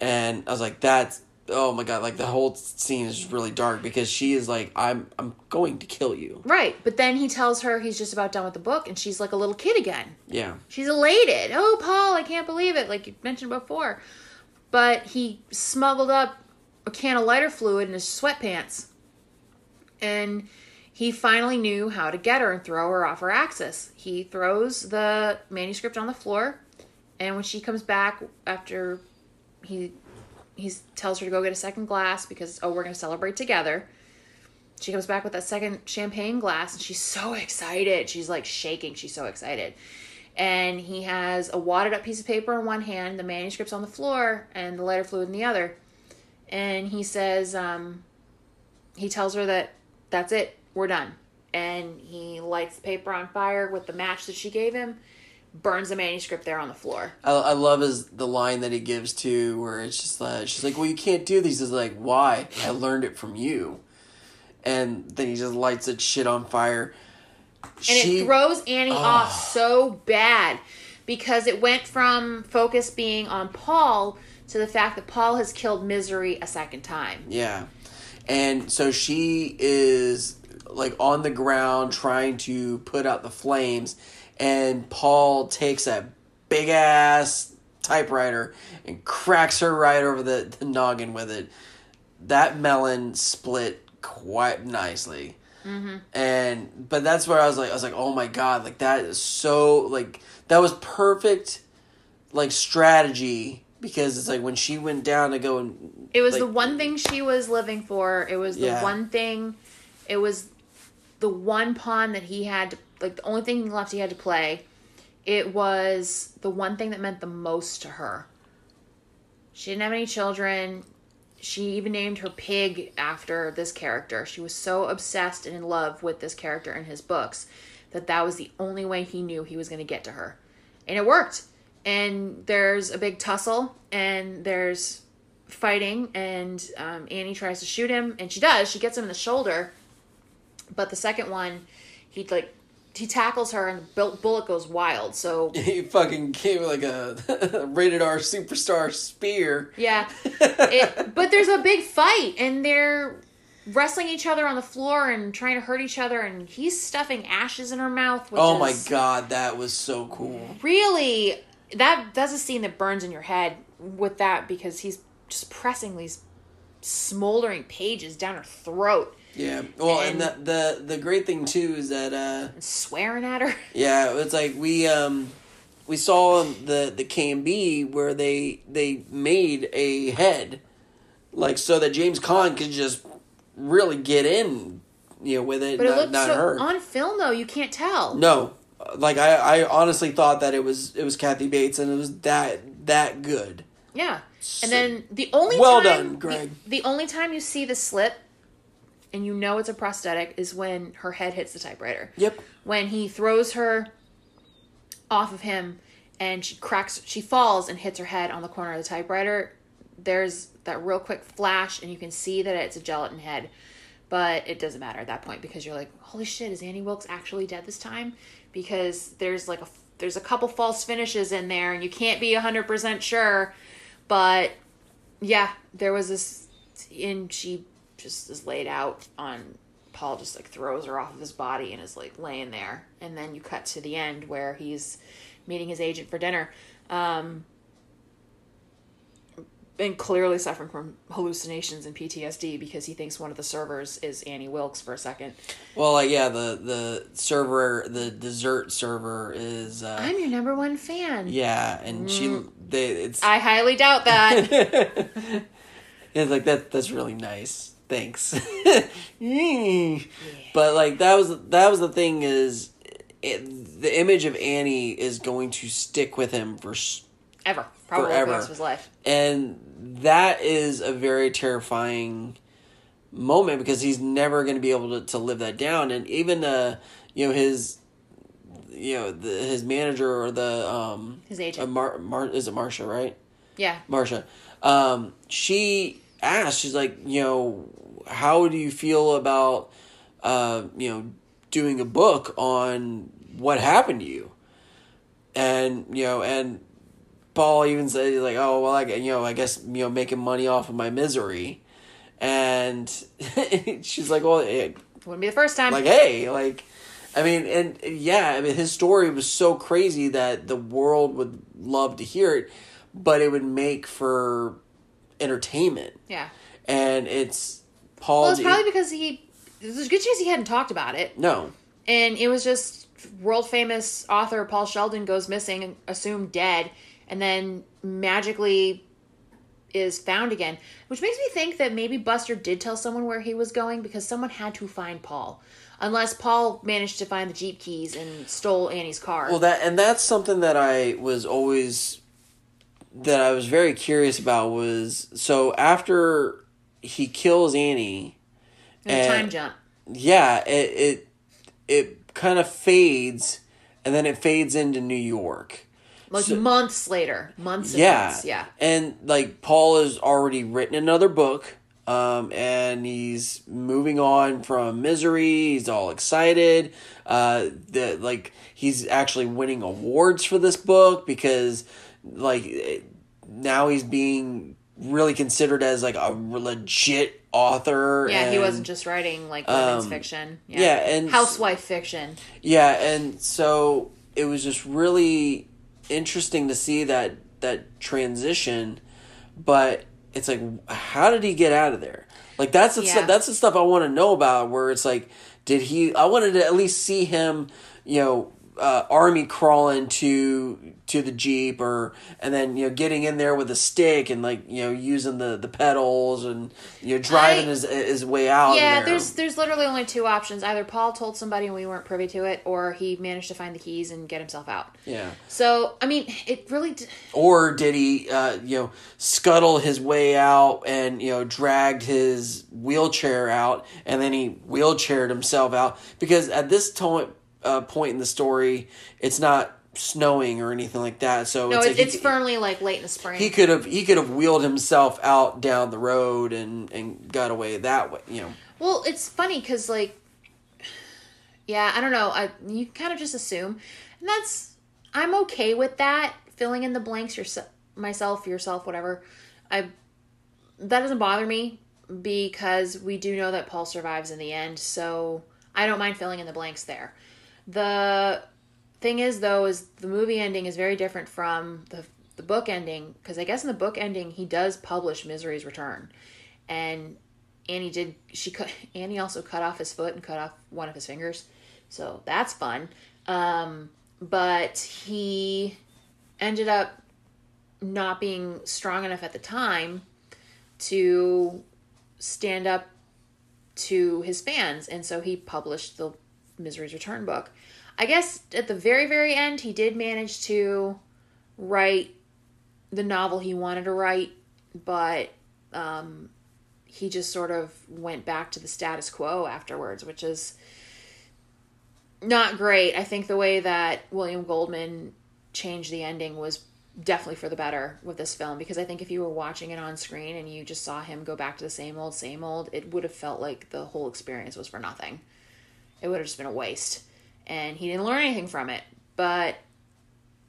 And I was like, that's oh my god, like the whole scene is really dark because she is like, I'm I'm going to kill you. Right, but then he tells her he's just about done with the book, and she's like a little kid again. Yeah, She's elated. Oh, Paul, I can't believe it, like you mentioned before. But he smuggled up a can of lighter fluid in his sweatpants. And he finally knew how to get her and throw her off her axis. He throws the manuscript on the floor, and when she comes back after he he tells her to go get a second glass because oh we're going to celebrate together. She comes back with that second champagne glass and she's so excited. She's like shaking. She's so excited. And he has a wadded up piece of paper in one hand, the manuscript's on the floor, and the lighter fluid in the other. And he says, um, he tells her that that's it, we're done. And he lights the paper on fire with the match that she gave him, burns the manuscript there on the floor. I, I love his the line that he gives to where it's just like she's like, well, you can't do these. Is like, why? I learned it from you. And then he just lights that shit on fire. And it throws Annie off so bad because it went from focus being on Paul to the fact that Paul has killed Misery a second time. Yeah. and so she is like on the ground trying to put out the flames, and Paul takes a big ass typewriter and cracks her right over the, the noggin with it. That melon split quite nicely. Mm-hmm. And but that's where I was like I was like, oh my god, like that is so like that was perfect like strategy because it's like when she went down to go and It was like, the one thing she was living for. It was the Yeah. one thing. It was the one pawn that he had to like the only thing left he had to play. It was the one thing that meant the most to her. She didn't have any children. She even named her pig after this character. She was so obsessed and in love with this character in his books that that was the only way he knew he was going to get to her. And it worked. And there's a big tussle and there's fighting and um, Annie tries to shoot him and she does. She gets him in the shoulder. But the second one, he like he tackles her and the bullet goes wild. So he fucking gave like a rated R superstar spear. Yeah. It, but there's a big fight, and they're wrestling each other on the floor and trying to hurt each other, and he's stuffing ashes in her mouth. Oh my god, that was so cool. Really, that that's a scene that burns in your head with that because he's just pressing these smoldering pages down her throat Yeah. Well, and, And- the, the the great thing too is that uh swearing at her. yeah, it's like we um we saw the the KNB where they they made a head like so that James Caan could just really get in you know with it But it not, looked not so her. on film though. You can't tell. no. Like I I honestly thought that it was it was Kathy Bates and it was that that good. Yeah. And then the only Well time, done, Greg. The, the only time you see the slip, and you know it's a prosthetic, is when her head hits the typewriter. Yep. When he throws her off of him, and she cracks, she falls and hits her head on the corner of the typewriter. There's that real quick flash, and you can see that it's a gelatin head. But it doesn't matter at that point because you're like, holy shit, is Annie Wilkes actually dead this time? Because there's like a there's a couple false finishes in there, and you can't be hundred percent sure. But yeah, there was this, and she just is laid out on. Paul just like throws her off of his body and is like laying there, and then you cut to the end where he's meeting his agent for dinner, um, and clearly suffering from hallucinations and PTSD because he thinks one of the servers is Annie Wilkes for a second. Well, like yeah, the the server, the dessert server is uh I'm your number one fan. yeah, and she they it's I highly doubt that. it's like that that's really nice. Thanks. Mm. But like that was that was the thing is it, the image of Annie is going to stick with him for s- Ever. Probably Forever. for the rest of his life. and that is a very terrifying moment because he's never going to be able to, to live that down and even uh you know his you know the, his manager or the um His agent. uh, Mar, Mar is it Marcia right Yeah. Marcia um she asked she's like you know how do you feel about uh you know doing a book on what happened to you and you know and Paul even said he's like, oh well, I you know I guess you know making money off of my misery, and she's like, well, eh, Wouldn't be the first time. like hey, like I mean, and yeah, I mean his story was so crazy that the world would love to hear it, but it would make for entertainment, yeah. and it's Paul. Well, it's probably because he. There's a good chance he hadn't talked about it. no, And it was just world famous author Paul Sheldon goes missing and assumed dead, and then magically is found again. Which makes me think that maybe Buster did tell someone where he was going because someone had to find Paul. Unless Paul managed to find the Jeep keys and stole Annie's car. Well, that and that's something that I was always that I was very curious about was so after he kills Annie, and- time jump. yeah, it it it kind of fades, and then it fades into New York. Like so- months later. Months and Yeah, months. Yeah. and like Paul has already written another book. Um, and he's moving on from misery. He's all excited. Uh, the like he's actually winning awards for this book because like now he's being really considered as like a legit author. Yeah, he wasn't just writing like women's um, fiction. yeah, and- housewife fiction. Yeah, and so it was just really interesting to see that that transition, but it's like how did he get out of there? Like that's the Yeah. stuff that's the stuff I want to know about where it's like did he I wanted to at least see him, you know, uh, army crawling to to the jeep or and then you know getting in there with a stick and like you know using the the pedals and you know driving I- his his way out Yeah, there. there's there's literally only two options. Either Paul told somebody and we weren't privy to it, or he managed to find the keys and get himself out. yeah So I mean, it really. D- or did he uh, you know scuttle his way out and you know dragged his wheelchair out and then he wheelchaired himself out because at this to- uh, point in the story it's not snowing or anything like that so no, it's, it's, like it's he, firmly like late in the spring. he could have he could have wheeled himself out down the road and and got away that way you know Well, it's funny because like, yeah, I don't know. I you kind of just assume, and that's I'm okay with that. Filling in the blanks yourself, myself, yourself, whatever. I that doesn't bother me because we do know that Paul survives in the end, so I don't mind filling in the blanks there. The thing is though is the movie ending is very different from the the book ending because I guess in the book ending he does publish Misery's Return, and Annie did she cut Annie also cut off his foot and cut off one of his fingers, so that's fun. Um, but he ended up not being strong enough at the time to stand up to his fans, and so he published the Misery's Return book. I guess at the very very end he did manage to write the novel he wanted to write, but um, he just sort of went back to the status quo afterwards, which is not great. I think the way that William Goldman changed the ending was definitely for the better with this film because I think if you were watching it on screen and you just saw him go back to the same old, same old, it would have felt like the whole experience was for nothing. It would have just been a waste. And he didn't learn anything from it. But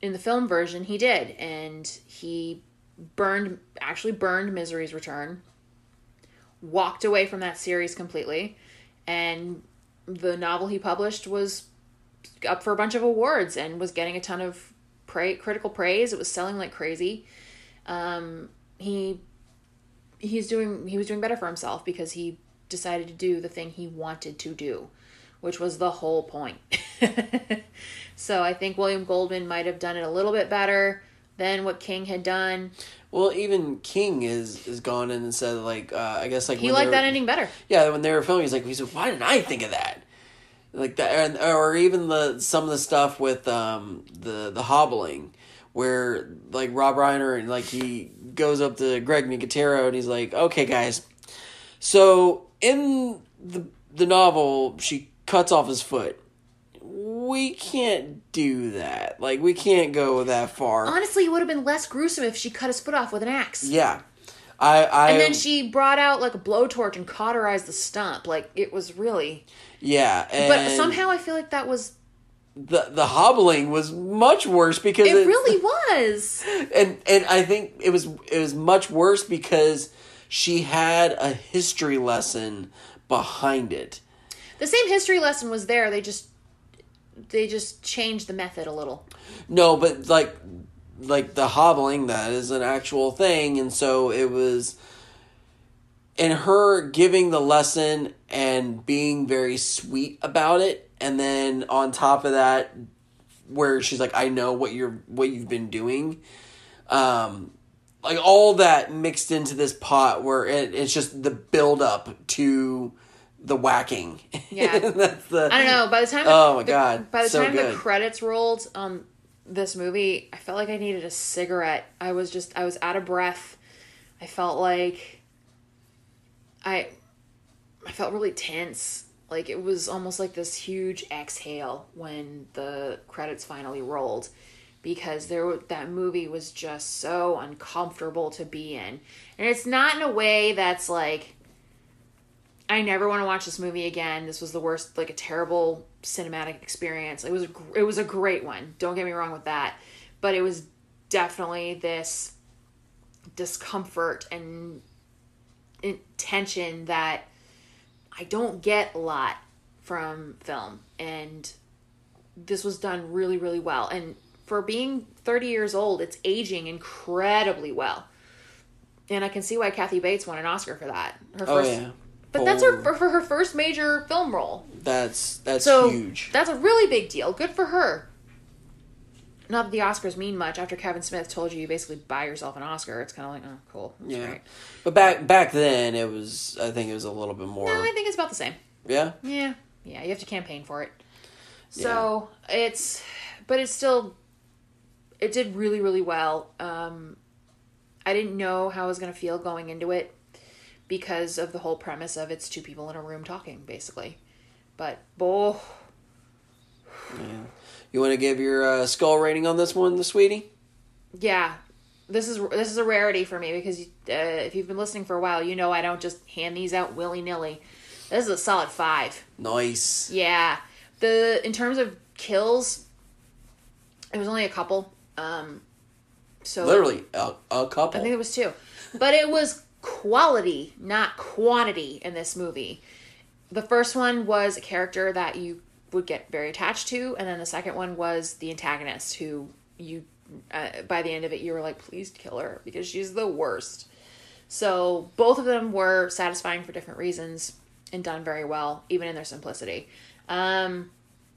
in the film version, he did. And he burned, actually burned Misery's Return, walked away from that series completely. And the novel he published was up for a bunch of awards and was getting a ton of pra- critical praise. It was selling like crazy. Um, he he's doing he was doing better for himself because he decided to do the thing he wanted to do, which was the whole point. so I think William Goldman might have done it a little bit better than what King had done. well even king is is gone in and said like uh, i guess like He liked they that ending better. Yeah, when they were filming, he's like, he's like, why didn't I think of that? Like that, and, or even the some of the stuff with um the the hobbling, where like Rob Reiner and like he goes up to Greg Nicotero and he's like, okay, guys, so in the the novel, she cuts off his foot. We can't do that. Like we can't go that far. Honestly, it would have been less gruesome if she cut his foot off with an axe. Yeah, I I And then she brought out like a blowtorch and cauterized the stump. Like it was really. yeah, and But somehow I feel like that was. the the hobbling was much worse because It it's- really was. and and I think it was it was much worse because she had a history lesson behind it. The same history lesson was there. They just. They just changed the method a little. No, but like like the hobbling that is an actual thing and so it was and her giving the lesson and being very sweet about it and then on top of that where she's like I know what you're what you've been doing um like all that mixed into this pot where it, it's just the build up to the whacking Yeah. that's the I don't know. By the time Oh my god, the- by the so time good. the credits rolled on this movie, I felt like I needed a cigarette. I was just I was out of breath. I felt like I I felt really tense. Like it was almost like this huge exhale when the credits finally rolled because there that movie was just so uncomfortable to be in. And it's not in a way that's like I never want to watch this movie again. This was the worst, like a terrible cinematic experience. It was a, gr- it was a great one. Don't get me wrong with that, but it was definitely this discomfort and tension that I don't get a lot from film. And this was done really, really well. And for being 30 years old, it's aging incredibly well. And I can see why Kathy Bates won an Oscar for that. Her Oh first, yeah. But that's her For- for, her first major film role. That's that's So huge. that's a really big deal. Good for her. Not that the Oscars mean much. After Kevin Smith told you you basically buy yourself an Oscar, it's kind of like, oh, cool. That's yeah. great. But back back then, it was. I think it was a little bit more. No, I think it's about the same. yeah. Yeah, yeah. You have to campaign for it. So it's, but it's still, it did really, really well. Um, I didn't know how I was gonna feel going into it because of the whole premise of it's two people in a room talking, basically. But boy, yeah. You want to give your uh, skull rating on this one, the sweetie? yeah, this is this is a rarity for me because uh, if you've been listening for a while, you know I don't just hand these out willy nilly. This is a solid five. Nice. Yeah. The in terms of kills, it was only a couple. Um so Literally a, a couple. I think it was two. But it was quality, not quantity in this movie. The first one was a character that you would get very attached to, and then the second one was the antagonist who you uh, by the end of it you were like please kill her because she's the worst. So both of them were satisfying for different reasons and done very well, even in their simplicity. Um,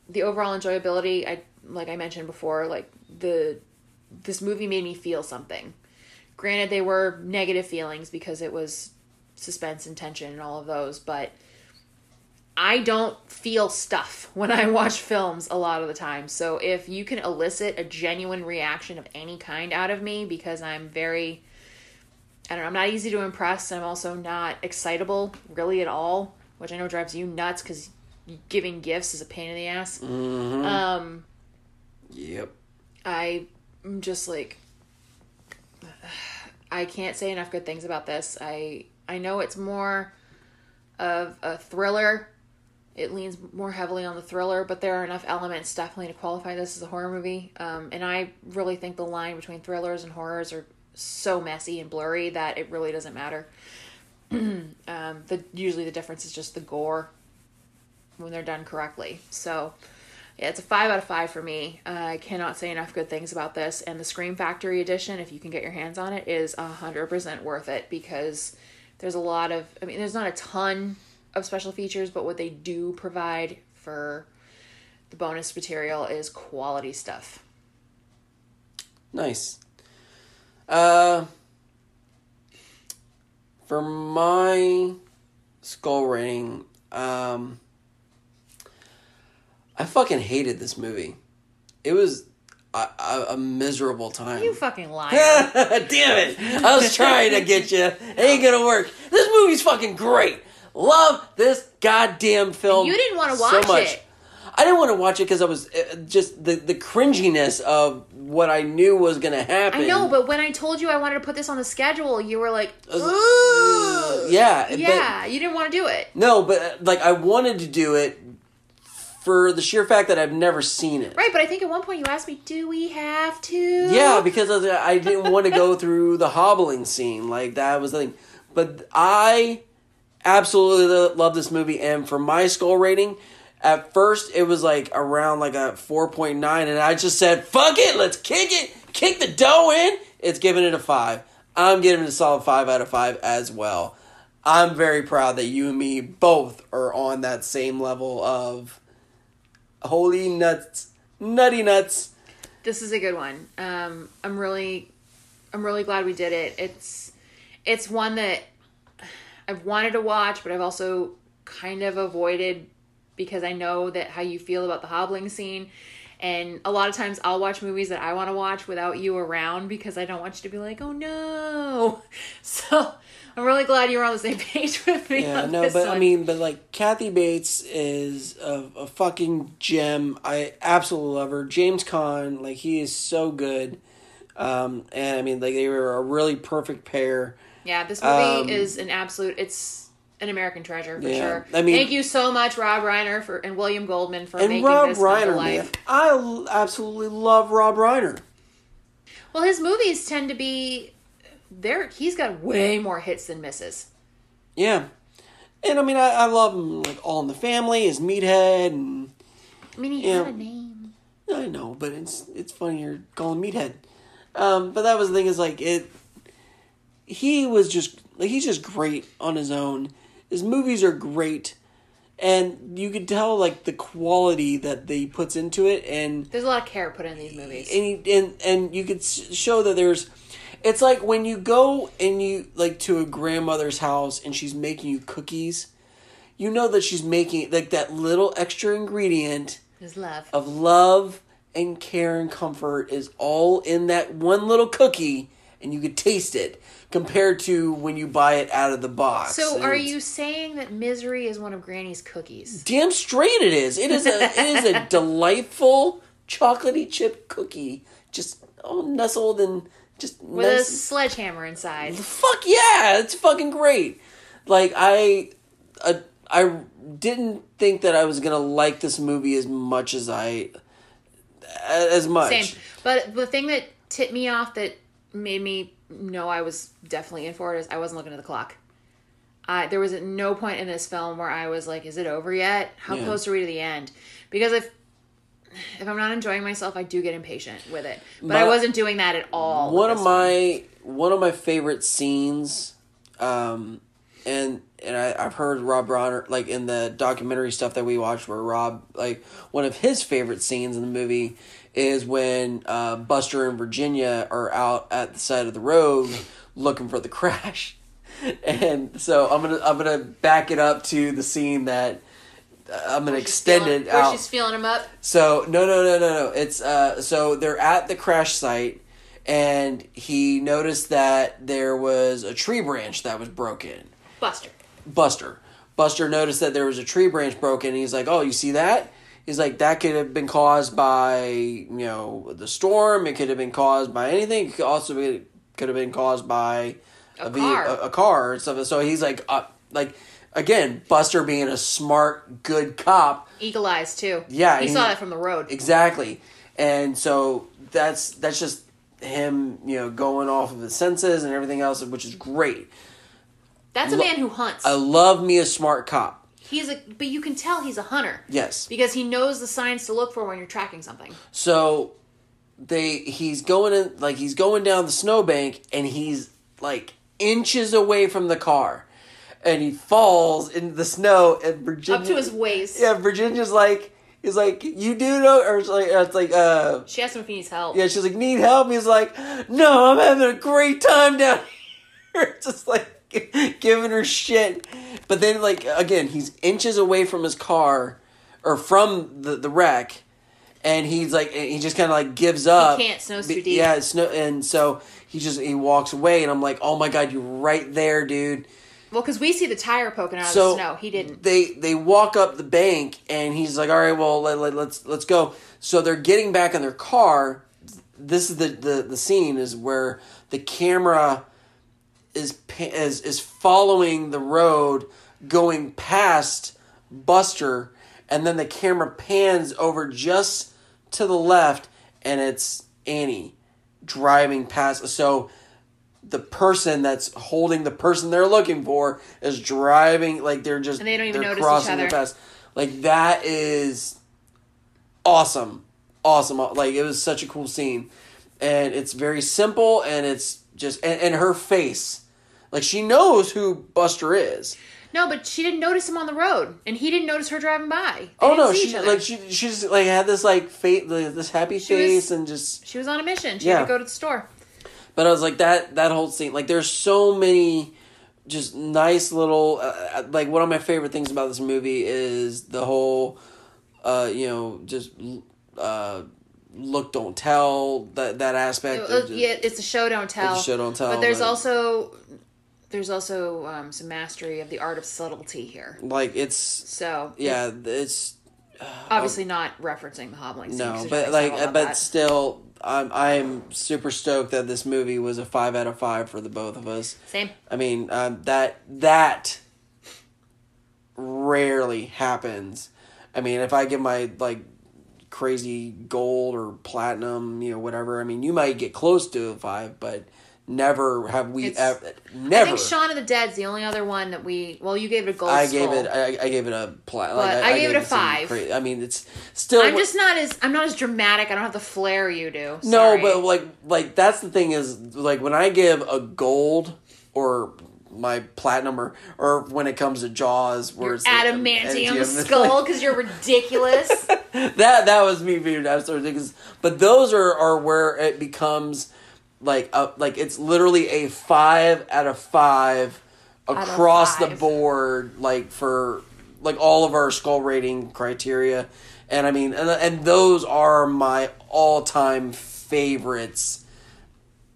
the overall enjoyability, I like I mentioned before, like the this movie made me feel something. Granted, they were negative feelings because it was suspense and tension and all of those, but I don't feel stuff when I watch films a lot of the time. So if you can elicit a genuine reaction of any kind out of me, because I'm very, I don't know, I'm not easy to impress. And I'm also not excitable really at all, which I know drives you nuts because giving gifts is a pain in the ass. Um, Yep. I am just like I can't say enough good things about this. I I know it's more of a thriller. It leans more heavily on the thriller, but there are enough elements definitely to qualify this as a horror movie. Um, and I really think the line between thrillers and horrors are so messy and blurry that it really doesn't matter. um, the usually the difference is just the gore when they're done correctly. So it's a five out of five for me. Uh, I cannot say enough good things about this. And the Scream Factory edition, if you can get your hands on it, is a hundred percent worth it because there's a lot of. I mean, there's not a ton of special features, but what they do provide for the bonus material is quality stuff. Nice. Uh, for my skull ring, um, I fucking hated this movie. It was a, a, a miserable time. You fucking liar. Damn it! I was trying to get you. It Ain't gonna work. This movie's fucking great. Love this goddamn film. You didn't wanna watch so much. it. I didn't want to watch it because I was uh, just the the cringiness of what I knew was gonna happen. I know, but when I told you I wanted to put this on the schedule, you were like, "Ooh." yeah, but- yeah, you didn't want to do it. no, but uh, like I wanted to do it for the sheer fact that I've never seen it. Right, but I think at one point you asked me, "Do we have to?" Yeah, because I didn't want to go through the hobbling scene. Like that was the thing. But I absolutely love this movie, and for my skull rating, at first it was like around like a four point nine, and I just said, "Fuck it, let's kick it, kick the dough in." It's giving it a five. I'm giving it a solid five out of five as well. I'm very proud that you and me both are on that same level of holy nuts, nutty nuts. this is a good one. Um, I'm really, I'm really glad we did it. It's, it's one that I've wanted to watch, but I've also kind of avoided because I know that how you feel about the hobbling scene. And a lot of times I'll watch movies that I want to watch without you around because I don't want you to be like, oh no. So I'm really glad you were on the same page with me. Yeah, no, but I mean, but like Kathy Bates is a, a fucking gem. I absolutely love her. James Caan, like he is so good. Um, and I mean, like they were a really perfect pair. Yeah, this movie Um, is an absolute. It's an American treasure for Yeah, sure. I mean- thank you so much, Rob Reiner, for and William Goldman for And making Rob this Reiner, man. I absolutely love Rob Reiner. Well, his movies tend to be there he's got way more hits than misses. Yeah, and I mean, I, I love him like All in the Family, his Meathead, and I mean, he Yeah. had a name. I know, but it's it's funny you're calling Meathead. Um, but that was the thing is like it. He was just like he's just great on his own. His movies are great, and you could tell like the quality that they puts into it, and There's a lot of care put in these movies. and you, and and you could show that there's it's like when you go and you like to a grandmother's house and she's making you cookies you know that she's making like that little extra ingredient There's love. of love and care and comfort is all in that one little cookie and you could taste it compared to when you buy it out of the box So, are you saying that misery is one of Granny's cookies? damn straight it is it is a it is a delightful chocolatey chip cookie just all nestled and just With a sledgehammer inside. fuck yeah it's fucking great like i uh, i didn't think that i was gonna like this movie as much as i as much Same. But the thing that tipped me off that made me know I was definitely in for it is I wasn't looking at the clock. I there was no point in this film where I was like, "Is it over yet? How Yeah. close are we to the end?" Because if if I'm not enjoying myself, I do get impatient with it. But, But I wasn't doing that at all. one of my one of my favorite scenes um and and I, I've heard Rob Reiner like in the documentary stuff that we watched where Rob like one of his favorite scenes in the movie is when uh, Buster and Virginia are out at the side of the road looking for the crash. And so I'm gonna I'm gonna back it up to the scene that I'm gonna extend feeling- it where out. she's feeling him up. So no no no no no. It's uh so they're at the crash site and he noticed that there was a tree branch that was broken. Buster. Buster. Buster noticed that there was a tree branch broken and he's like, "Oh, you see that?" He's like, "That could have been caused by, you know, the storm. It could have been caused by anything. It could also be could have been caused by A ve- car. a, a car and stuff." So he's like uh, like again, Buster being a smart, good cop, Eagle eyes too. Yeah, he saw that from the road. Exactly. And so that's that's just him, you know, going off of his senses and everything else, which is great. That's a Lo- man who hunts. I love me a smart cop. He's a, but you can tell he's a hunter Yes. because he knows the signs to look for when you're tracking something. So they he's going in like he's going down the snowbank and he's like inches away from the car. And he falls in the snow and Virginia Up to his waist. Yeah, Virginia's like he's like, You do know or it's like it's like uh She asked him if he needs help. Yeah, she's like, need help? He's like, no, I'm having a great time down here. Just like giving her shit. But then, like, again, he's inches away from his car or from the, the wreck. And he's like, he just kind of like gives up. can't, snow's Be- too deep. Yeah, it's snow. And so he just, he walks away. And I'm like, oh my God, you're right there, dude. Well, because we see the tire poking out So of the snow. He didn't. They they walk up the bank and he's like, "All right, well, let, let, let's let's go." So they're getting back in their car. This is the the, the scene is where the camera is is is following the road going past Buster and then the camera pans over just to the left and it's Annie driving past so the person that's holding the person they're looking for is driving like they're just And they don't even they're notice each crossing other. their paths. Like that is awesome, awesome. Like it was such a cool scene, and it's very simple, and it's just and, and her face, like she knows who Buster is. No, but she didn't notice him on the road, and he didn't notice her driving by. They Oh no, she like she she's like had this like fate this happy She was- face and just She was on a mission. She Yeah. had to go to the store. But I was like that that whole scene like there's so many just nice little uh, like one of my favorite things about this movie is the whole uh you know just uh look don't tell that that aspect Uh, of just- yeah, it's a show don't tell. It's a show don't tell, But there's also there's also um, some mastery of the art of subtlety here. like it's So yeah it's obviously not referencing the hobbling. scene, no but like but that. still I'm I'm super stoked that this movie was a 5 out of 5 for the both of us. same. I mean, um, that that rarely happens. I mean, if I give my like crazy gold or platinum, you know, whatever. I mean, you might get close to a five, but Never have we It's- ever. I think Shaun of the Dead's the only other one that we. Well, you gave it a gold. I skull. gave it. I, I gave it a plat. But I gave it a five. I mean, it's still. I'm just not as. I'm not as dramatic. I don't have the flair you do. no, but like, like that's the thing is like when I give a gold or my platinum or or when it comes to Jaws, where it's adamantium adamantium- skull because you're ridiculous. that that was me being absolutely ridiculous. But those are are where it becomes like a, like it's literally a five out of five across the board, like for like all of our skull rating criteria. And I mean, and, and those are my all time favorites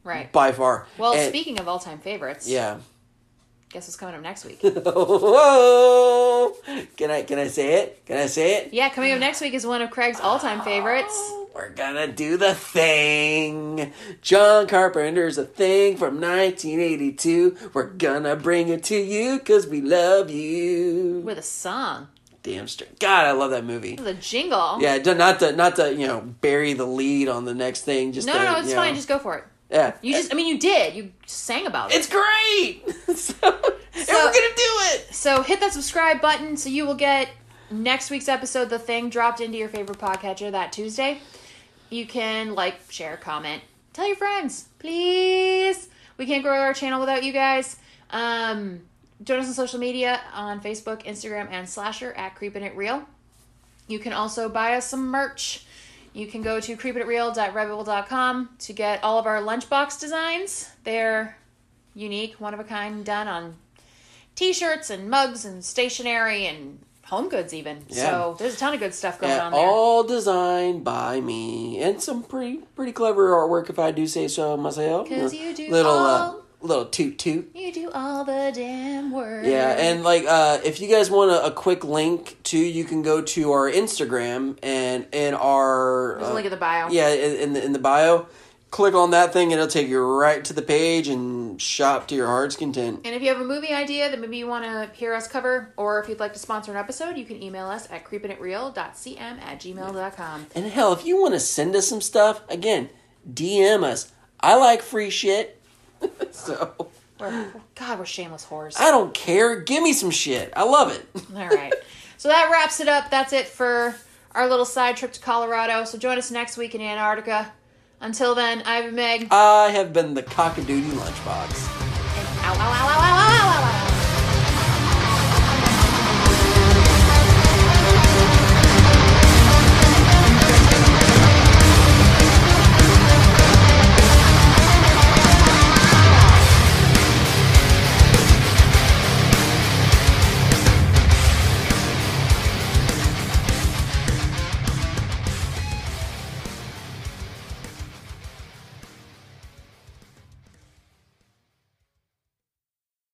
right. by far. Well, And- speaking of all-time favorites, yeah. guess what's coming up next week? Whoa! Can I can I say it? Can I say it? yeah, coming up next week is one of Craig's all-time favorites. Oh. We're gonna do the thing. John Carpenter's a thing from 1982. We're gonna bring it to you because we love you. with a song, Damn straight. God, I love that movie. The jingle. Yeah, not to not to you know bury the lead on the next thing. Just No, to, no, no, it's fine. know- Just go for it. yeah. You just, I mean, you did. You sang about it. it's great. so, and we're gonna do it. So hit that subscribe button so you will get next week's episode, The Thing, dropped into your favorite podcatcher that Tuesday. You can like, share, comment, tell your friends, please. We can't grow our channel without you guys. Um, join us on social media on Facebook, Instagram, and Slasher at Creepin' It Real. You can also buy us some merch. You can go to creepitreal.redbubble.com to get all of our lunchbox designs. They're unique, one of a kind, done on t-shirts and mugs and stationery and home goods even. Yeah. So there's a ton of good stuff going Yeah, on there. all designed by me, and some pretty pretty clever artwork, if I do say so myself. Cuz you do little uh, all- little toot toot. you do all the damn work. Yeah, and like uh, if you guys want a, a quick link to, you can go to our Instagram and in our there's a uh, link in the bio. yeah in, in the in the bio. Click on that thing, and it'll take you right to the page and shop to your heart's content. And if you have a movie idea that maybe you want to hear us cover, or if you'd like to sponsor an episode, you can email us at creepingitreal.cm at gmail.com. And hell, if you want to send us some stuff, again, DM us. I like free shit, so We're, God, we're shameless whores. I don't care. Give me some shit. I love it. All right. So that wraps it up. That's it for our little side trip to Colorado. So join us next week in Antarctica. Until then, I've been Meg. I have been the cockadoodie lunchbox. And ow, ow, ow.